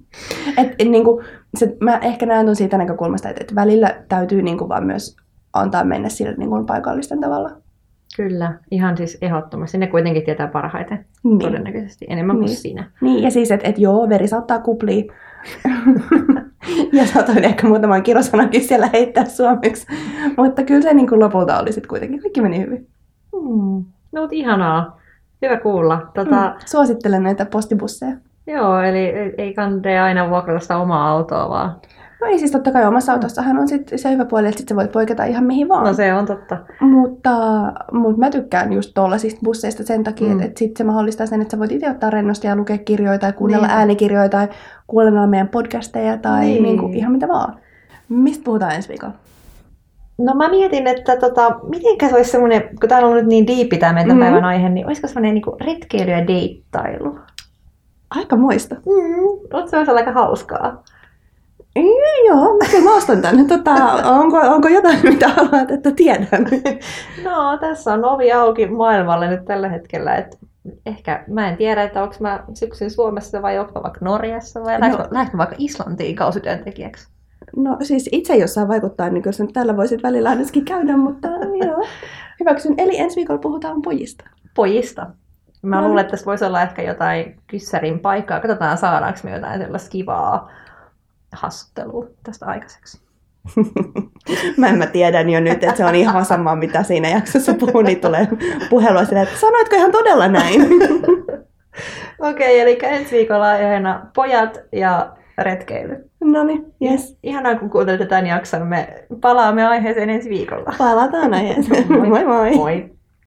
et, et, niin kuin, se, mä ehkä näen ton siitä näkökulmasta, että, että välillä täytyy niin kuin, vaan myös antaa mennä sille niin kuin, paikallisten tavalla. Kyllä, ihan siis ehdottomasti. Ne kuitenkin tietää parhaiten, Niin. todennäköisesti, enemmän kuin Niin. sinä. Niin, ja siis, että et, joo, veri saattaa kuplia. ja saatoin ehkä muutaman kirosanakin siellä heittää suomeksi. Mutta kyllä se niin kuin, lopulta oli sitten kuitenkin. Kaikki meni hyvin. Mm. No, mutta ihanaa. Hyvä kuulla. Tota, Mm. Suosittelen näitä postibusseja. Joo, eli ei kannata aina vuokrata sitä omaa autoa, vaan No ei siis totta kai omassa autossahan on sit se hyvä puoli, että sit sä voit poiketa ihan mihin vaan. no se on totta. Mutta, mutta mä tykkään just tuollaisista busseista sen takia, Mm. että, että sit se mahdollistaa sen, että sä voit itse ottaa rennosti ja lukea kirjoja tai kuunnella Niin. äänikirjoja tai kuunnella meidän podcasteja tai Niin. niin. Niin kuin, ihan mitä vaan. Mistä puhutaan ensi viikolla? No mä mietin, että tota, mitenkä se olisi semmoinen, kun täällä on nyt niin diipi tämä meidän Mm. päivän aihe, niin olisiko semmoinen niinku retkeily ja deittailu? Aika moista. Mm. Se olisi aika hauskaa. Joo, kyllä mä ostan tänne. Tota, onko, onko jotain, mitä haluat, että tiedän? No, tässä on ovi auki maailmalle nyt tällä hetkellä. Et ehkä mä en tiedä, että onko mä syksyn Suomessa vai onko vaikka Norjassa vai No. lähdekö, vaikka Islantiin kausityöntekijäksi. No siis itse jossain vaikuttaa, niin kyllä täällä voisit välillä ainakin käydä, mutta joo. Hyväksyn. Eli ensi viikolla puhutaan pojista. Pojista. Mä No luulen, että tässä voisi olla ehkä jotain kyssärin paikkaa. Katsotaan, saadaanko me jotain sellaista kivaa hassuttelua tästä aikaiseksi. Mä en mä tiedän jo nyt, että se on ihan sama, mitä siinä jaksossa puhuu, niin tulee puhelua sille, että sanoitko ihan todella näin? Okei, eli ensi viikolla aiheena pojat ja retkeily. No niin, yes. Ihanaa, kun kuuntelit tämän jakson. Me palaamme aiheeseen ensi viikolla. Palataan aiheeseen. moi moi. Moi!